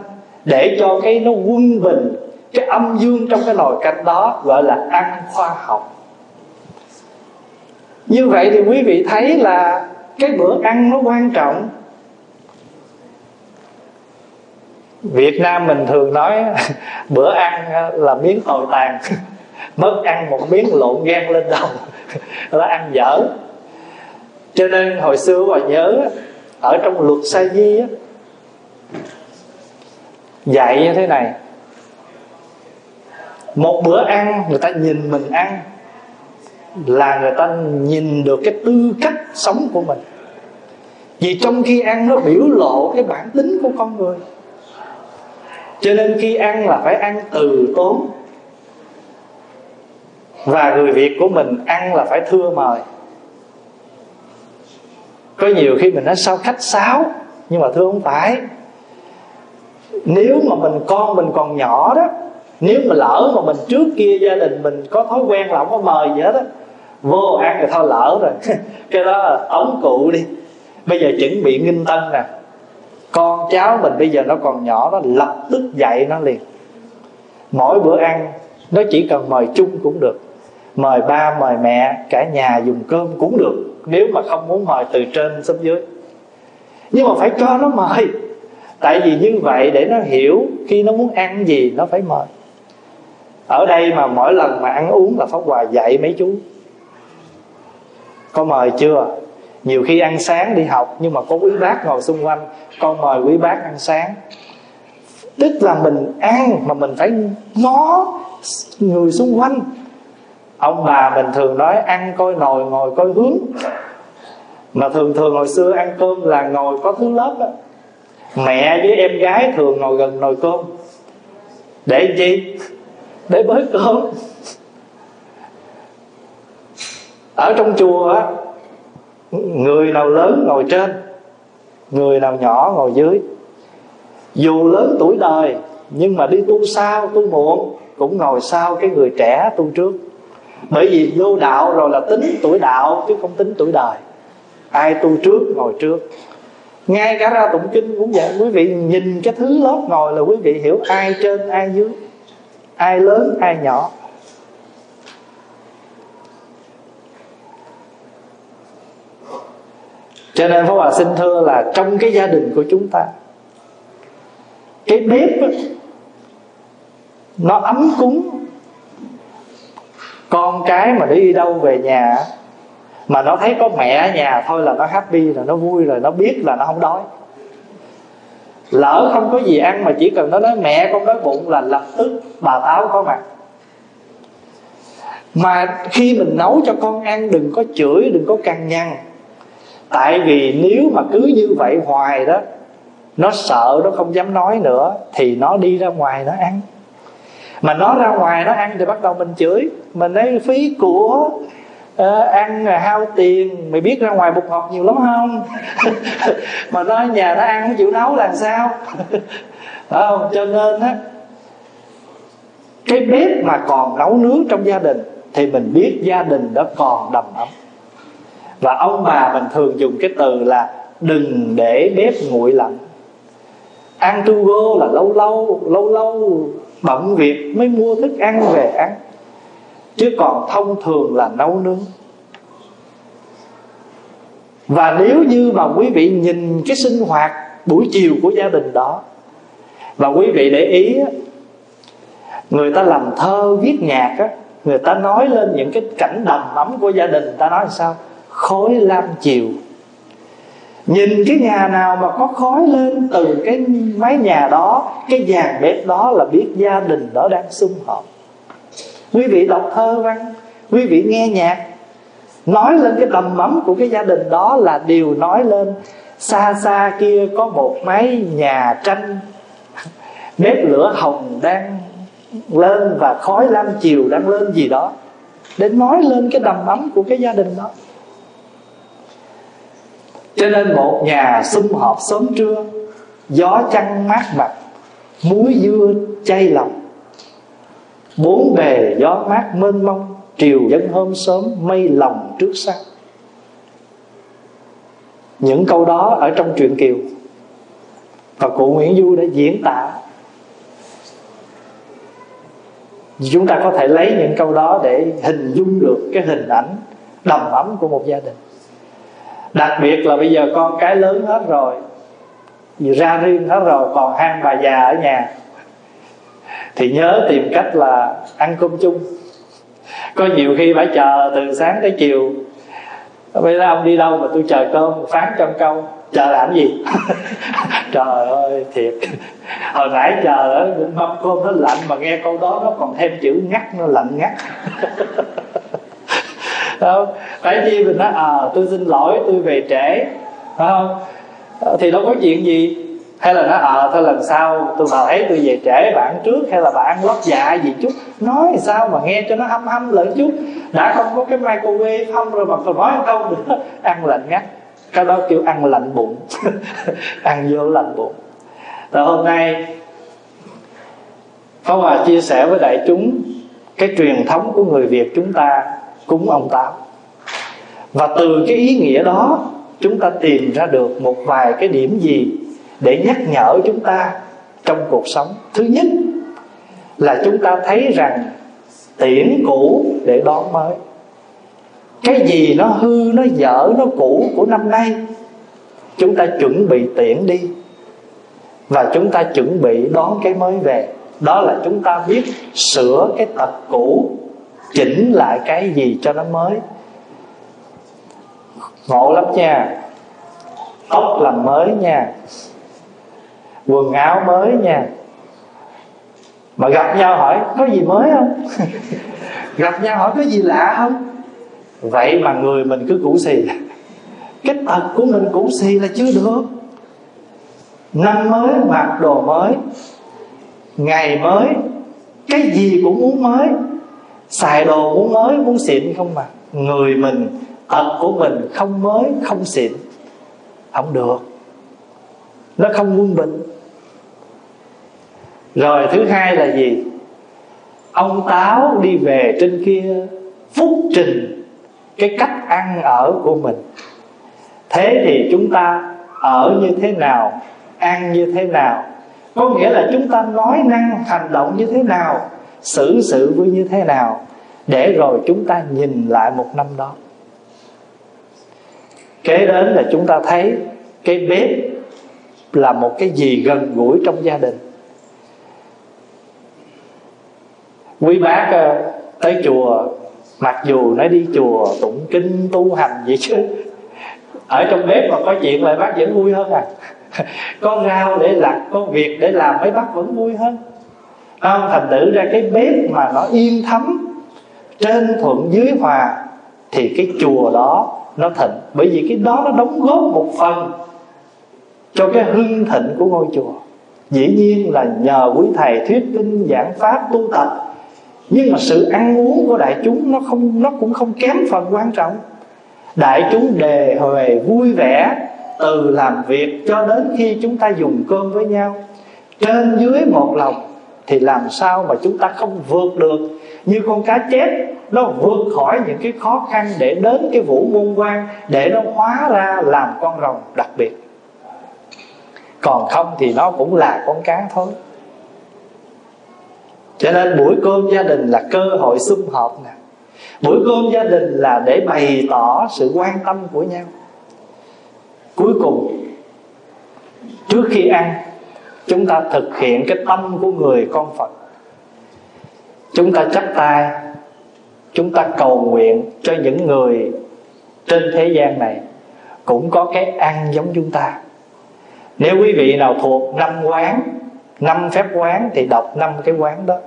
để cho cái nó quân bình cái âm dương trong cái nồi canh đó gọi là ăn khoa học như vậy thì quý vị thấy là cái bữa ăn nó quan trọng. Việt Nam mình thường nói, <laughs> bữa ăn ờ, là miếng tồi tàn. <laughs> Mất ăn một miếng lộn gan lên đầu, <laughs> là ăn dở. Cho nên hồi xưa bà nhớ, ở trong luật sa di á, dạy như thế này. Một bữa ăn người ta nhìn mình ăn là người ta nhìn được cái tư cách sống của mình. Vì trong khi ăn nó biểu lộ cái bản tính của con người. Cho nên khi ăn là phải ăn từ tốn. Và người việt của mình ăn là phải thưa mời. Có nhiều khi mình nói sao khách sáo, nhưng mà thưa không phải. Nếu mà mình con mình còn nhỏ đó, nếu mà lỡ mà mình trước kia gia đình mình có thói quen là không có mời gì hết á vô ăn rồi thôi, lỡ rồi. <laughs> Cái đó là ống cụ đi. Bây giờ chuẩn bị nghinh tân nè. Con cháu mình bây giờ nó còn nhỏ, nó lập tức dạy nó liền. Mỗi bữa ăn, nó chỉ cần mời chung cũng được. Mời ba, mời mẹ, cả nhà dùng cơm cũng được. Nếu mà không muốn mời từ trên xuống dưới. Nhưng mà phải cho nó mời. Tại vì như vậy để nó hiểu khi nó muốn ăn gì, nó phải mời. Ở đây mà mỗi lần mà ăn uống là pháp hòa dạy mấy chú có mời chưa? Nhiều khi ăn sáng đi học, nhưng mà có quý bác ngồi xung quanh, con mời quý bác ăn sáng. Tức là mình ăn mà mình phải ngó người xung quanh. Ông bà mình thường nói ăn coi nồi, ngồi coi hướng. Mà thường thường hồi xưa ăn cơm là ngồi có thứ lớp đó. Mẹ với em gái thường ngồi gần nồi cơm. Để chi để bới cơm. Ở trong chùa á, người nào lớn ngồi trên, người nào nhỏ ngồi dưới. Dù lớn tuổi đời, nhưng mà đi tu sao, tu muộn, cũng ngồi sau cái người trẻ tu trước. Bởi vì vô đạo rồi là tính tuổi đạo, chứ không tính tuổi đời. Ai tu trước, ngồi trước. Ngay cả ra tụng kinh cũng vậy. Quý vị nhìn cái thứ lớp ngồi là quý vị hiểu ai trên, ai dưới. Ai lớn, ai nhỏ. Cho nên Pháp Hòa xin thưa là trong cái gia đình của chúng ta cái bếp đó, nó ấm cúng. Con cái mà đi đâu về nhà mà nó thấy có mẹ ở nhà thôi là nó happy rồi nó vui rồi nó biết là nó không đói. Lỡ không có gì ăn mà chỉ cần nó nói mẹ con đói bụng là lập tức bà táo có mặt. Mà khi mình nấu cho con ăn đừng có chửi đừng có cằn nhằn tại vì nếu mà cứ như vậy hoài đó nó sợ nó không dám nói nữa thì nó đi ra ngoài nó ăn. Mà nó ra ngoài nó ăn thì bắt đầu mình chửi mình nói phí của à, ăn là hao tiền. Mày biết ra ngoài bột ngọt nhiều lắm không? <laughs> Mà nó nhà nó ăn không chịu nấu làm sao? <laughs> Phải không? Cho nên á cái bếp mà còn nấu nướng trong gia đình thì mình biết gia đình đó còn đầm ấm và ông bà mình thường dùng cái từ là đừng để bếp nguội lạnh. Ăn tu go là lâu lâu lâu lâu bận việc mới mua thức ăn về ăn. Chứ còn thông thường là nấu nướng. Và nếu như mà quý vị nhìn cái sinh hoạt buổi chiều của gia đình đó, và quý vị để ý người ta làm thơ viết nhạc á, người ta nói lên những cái cảnh đầm ấm của gia đình, người ta nói sao? Khói lam chiều. Nhìn cái nhà nào mà có khói lên từ cái mái nhà đó, cái dàn bếp đó là biết gia đình đó đang sum họp. Quý vị đọc thơ văn, quý vị nghe nhạc, nói lên cái tầm mắm của cái gia đình đó là điều nói lên, xa xa kia có một mái nhà tranh, bếp lửa hồng đang lên và khói lam chiều đang lên gì đó, để nói lên cái đầm ấm của cái gia đình đó cho nên một nhà sum họp sớm trưa, gió chăn mát mặt, muối dưa chay lòng. Bốn bề gió mát mênh mông, triều dân hôm sớm mây lòng trước sau những câu đó ở trong truyện kiều. Và cụ nguyễn du đã diễn tả. Chúng ta có thể lấy những câu đó để hình dung được cái hình ảnh đầm ấm của một gia đình đặc biệt là bây giờ con cái lớn hết rồi. Vì ra riêng hết rồi, còn hai bà già ở nhà. Thì nhớ tìm cách là ăn cơm chung. Có nhiều khi phải chờ từ sáng tới chiều. Bây giờ ông đi đâu mà tôi chờ cơm, phán trong câu, chờ làm gì? <laughs> Trời ơi, thiệt. Hồi nãy chờ ở, mâm cơm nó lạnh mà nghe câu đó nó còn thêm chữ ngắt, nó lạnh ngắt. <laughs> đâu phải chi mình nói à tôi xin lỗi tôi về trễ. Phải không? À, thì đâu có chuyện gì. Hay là nó ờ à, thôi lần sau tôi mà thấy tôi về trễ bạn trước hay là bạn lót dạ gì chút nói sao mà nghe cho nó hâm hâm lẫn chút. Đã không có cái microwave không rồi mà còn nói không nữa. <laughs> Ăn lạnh ngắt. Cái đó kêu ăn lạnh bụng. <laughs> Ăn vô lạnh bụng. Rồi hôm nay Pháp Hòa chia sẻ với đại chúng cái truyền thống của người Việt chúng ta cúng ông Táo và từ cái ý nghĩa đó, chúng ta tìm ra được một vài cái điểm gì để nhắc nhở chúng ta trong cuộc sống. Thứ nhất là chúng ta thấy rằng tiễn cũ để đón mới. Cái gì nó hư, nó dở, nó cũ của năm nay, chúng ta chuẩn bị tiễn đi. Và chúng ta chuẩn bị đón cái mới về. Đó là chúng ta biết sửa cái tật cũ chỉnh lại cái gì cho nó mới. Ngộ lắm nha. Tóc làm mới nha. Quần áo mới nha. Mà gặp nhau hỏi có gì mới không? <laughs> Gặp nhau hỏi có gì lạ không? Vậy mà người mình cứ cũ xì. Cái tật của mình cũ xì là chưa được. Năm mới mặc đồ mới. Ngày mới cái gì cũng muốn mới xài đồ muốn mới muốn xịn không mà. Người mình, tật của mình không mới, không xịn. Không được. Nó không quân bình. Rồi thứ hai là gì? Ông táo đi về trên kia phúc trình cái cách ăn ở của mình. Thế thì chúng ta ở như thế nào, ăn như thế nào? Có nghĩa là chúng ta nói năng hành động như thế nào? Xử sự với như thế nào để rồi chúng ta nhìn lại một năm đó. Kế đến là chúng ta thấy cái bếp là một cái gì gần gũi trong gia đình. Quý bác ờ, tới chùa, mặc dù nói đi chùa tụng kinh, tu hành vậy chứ, ở trong bếp mà có chuyện lại bác vẫn vui hơn à. <laughs> Có rau để lặt có việc để làm, mấy bác vẫn vui hơn không thành thử ra cái bếp mà nó yên thấm. Trên thuận dưới hòa thì cái chùa đó nó thịnh. Bởi vì cái đó nó đóng góp một phần cho cái hưng thịnh của ngôi chùa. Dĩ nhiên là nhờ quý thầy thuyết kinh, giảng pháp, tu tập. Nhưng mà sự ăn uống của đại chúng nó không, nó cũng không kém phần quan trọng. Đại chúng đề huề vui vẻ từ làm việc cho đến khi chúng ta dùng cơm với nhau. Trên dưới một lòng thì làm sao mà chúng ta không vượt được? Như con cá chết, nó vượt khỏi những cái khó khăn để đến cái vũ môn quan, để nó hóa ra làm con rồng đặc biệt. Còn không thì nó cũng là con cá thôi. Cho nên buổi cơm gia đình là cơ hội sum họp nè. Buổi cơm gia đình là để bày tỏ sự quan tâm của nhau. Cuối cùng, trước khi ăn chúng ta thực hiện cái tâm của người con phật. Chúng ta chắp tay. Chúng ta cầu nguyện cho những người trên thế gian này cũng có cái ăn giống chúng ta. Nếu quý vị nào thuộc năm quán, năm phép quán thì đọc năm cái quán đó.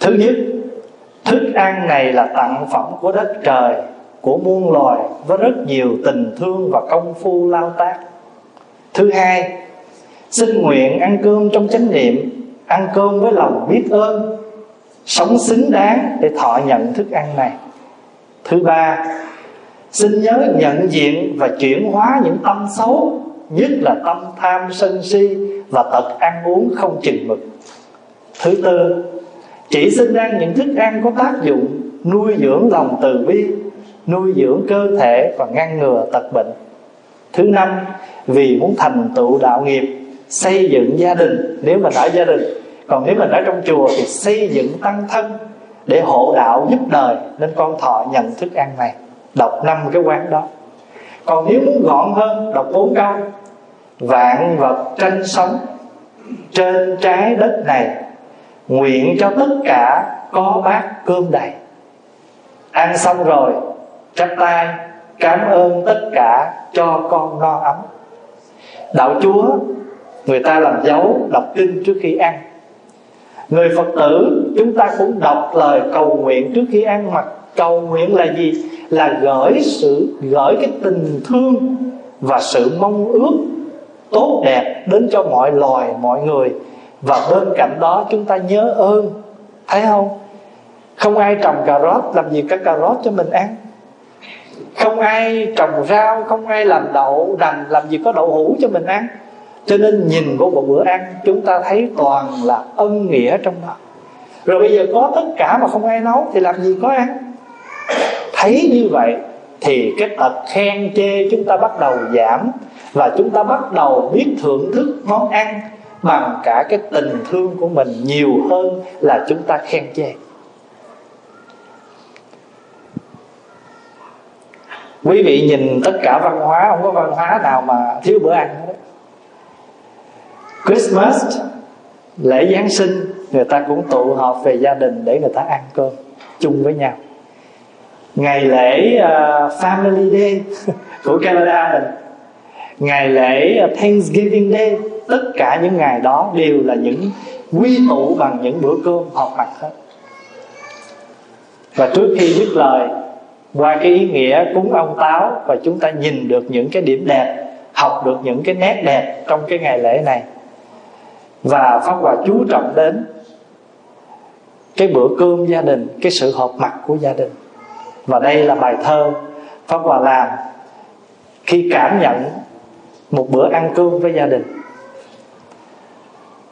Thứ nhất, thức ăn này là tặng phẩm của đất trời, của muôn loài với rất nhiều tình thương và công phu lao tác. Thứ hai xin nguyện ăn cơm trong chánh niệm, ăn cơm với lòng biết ơn, sống xứng đáng để thọ nhận thức ăn này. Thứ ba, xin nhớ nhận diện và chuyển hóa những tâm xấu, nhất là tâm tham sân si và tật ăn uống không chừng mực. Thứ tư, chỉ xin ăn những thức ăn có tác dụng nuôi dưỡng lòng từ bi, nuôi dưỡng cơ thể và ngăn ngừa tật bệnh. Thứ năm, vì muốn thành tựu đạo nghiệp xây dựng gia đình. Nếu mình ở gia đình, còn nếu mình ở trong chùa thì xây dựng tăng thân để hộ đạo giúp đời, nên con thọ nhận thức ăn này. Đọc năm cái quán đó. Còn nếu muốn gọn hơn, đọc bốn câu vạn vật tranh sống trên trái đất này, nguyện cho tất cả có bát cơm đầy. Ăn xong rồi, chắp tay, cảm ơn tất cả cho con no ấm. Đạo chúa người ta làm dấu đọc kinh trước khi ăn. Người phật tử, chúng ta cũng đọc lời cầu nguyện trước khi ăn. Mặc cầu nguyện là gì? Là gửi sự, gửi cái tình thương và sự mong ước tốt đẹp đến cho mọi loài, mọi người. Và bên cạnh đó, chúng ta nhớ ơn. Thấy không? Không ai trồng cà rốt, làm gì có cà rốt cho mình ăn. Không ai trồng rau, không ai làm đậu đành, làm gì có đậu hũ cho mình ăn cho nên nhìn của một bữa ăn, chúng ta thấy toàn là ân nghĩa trong đó. Rồi bây giờ có tất cả mà không ai nấu, thì làm gì có ăn? Thấy như vậy, thì cái tật khen chê chúng ta bắt đầu giảm, và chúng ta bắt đầu biết thưởng thức món ăn bằng cả cái tình thương của mình nhiều hơn là chúng ta khen chê. Quý vị nhìn tất cả văn hóa, không có văn hóa nào mà thiếu bữa ăn hết. Christmas lễ Giáng sinh người ta cũng tụ họp về gia đình để người ta ăn cơm chung với nhau. Ngày lễ uh, Family Day <laughs> của Canada mình. Ngày lễ uh, Thanksgiving Day tất cả những ngày đó đều là những quy tụ bằng những bữa cơm họp mặt hết. Và trước khi dứt lời qua cái ý nghĩa cúng ông táo và chúng ta nhìn được những cái điểm đẹp học được những cái nét đẹp trong cái ngày lễ này và pháp hòa chú trọng đến cái bữa cơm gia đình, cái sự họp mặt của gia đình. Và đây là bài thơ pháp hòa làm khi cảm nhận một bữa ăn cơm với gia đình.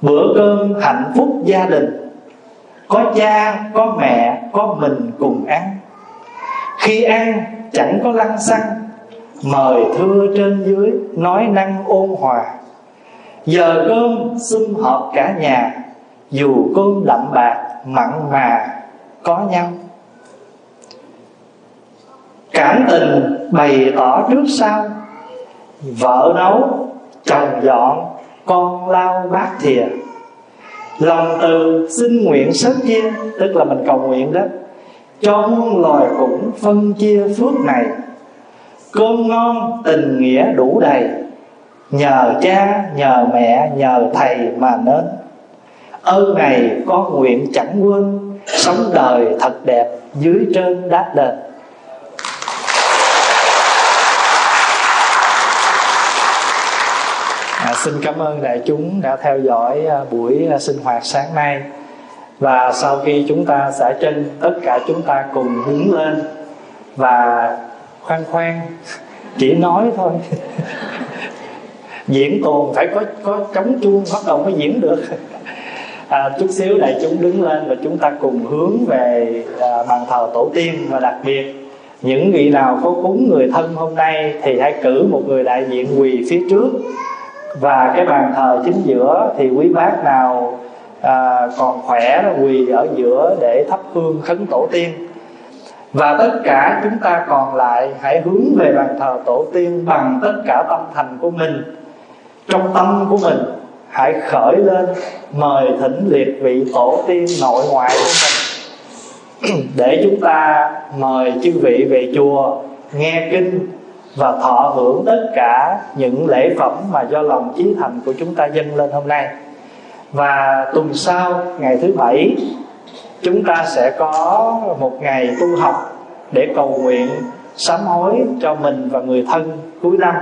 Bữa cơm hạnh phúc gia đình, có cha, có mẹ, có mình cùng ăn. Khi ăn, chẳng có lăng xăng, mời thưa trên dưới, nói năng ôn hòa giờ cơm sum họp cả nhà, dù cơm đậm bạc, mặn mà, có nhau. Cảm tình bày tỏ trước sau, vợ nấu, chồng dọn, con lau bát thìa. Lòng từ xin nguyện sớm chia, tức là mình cầu nguyện đó, cho muôn loài cũng phân chia phước này. Cơm ngon, tình nghĩa đủ đầy nhờ cha nhờ mẹ nhờ thầy mà nên. Ơn này con nguyện chẳng quên sống đời thật đẹp dưới trên đáp đền. À, xin cảm ơn đại chúng đã theo dõi à, buổi à, sinh hoạt sáng nay. Và sau khi chúng ta xả chân tất cả chúng ta cùng hướng lên và khoan khoan chỉ nói thôi. <laughs> diễn tuồng phải có có trống chuông bắt đầu mới diễn được. <laughs> À, chút xíu đại chúng đứng lên và chúng ta cùng hướng về à, bàn thờ tổ tiên và đặc biệt những vị nào có cúng người thân hôm nay thì hãy cử một người đại diện quỳ phía trước. Và cái bàn thờ chính giữa thì quý bác nào à, còn khỏe quỳ ở giữa để thắp hương khấn tổ tiên. Và tất cả chúng ta còn lại hãy hướng về bàn thờ tổ tiên bằng tất cả tâm thành của mình trong tâm của mình, hãy khởi lên, mời thỉnh liệt vị tổ tiên nội ngoại của mình. <clears throat> Để chúng ta mời chư vị về chùa, nghe kinh và thọ hưởng tất cả những lễ phẩm mà do lòng chí thành của chúng ta dâng lên hôm nay. Và tuần sau, ngày thứ bảy, chúng ta sẽ có một ngày tu học để cầu nguyện sám hối cho mình và người thân cuối năm.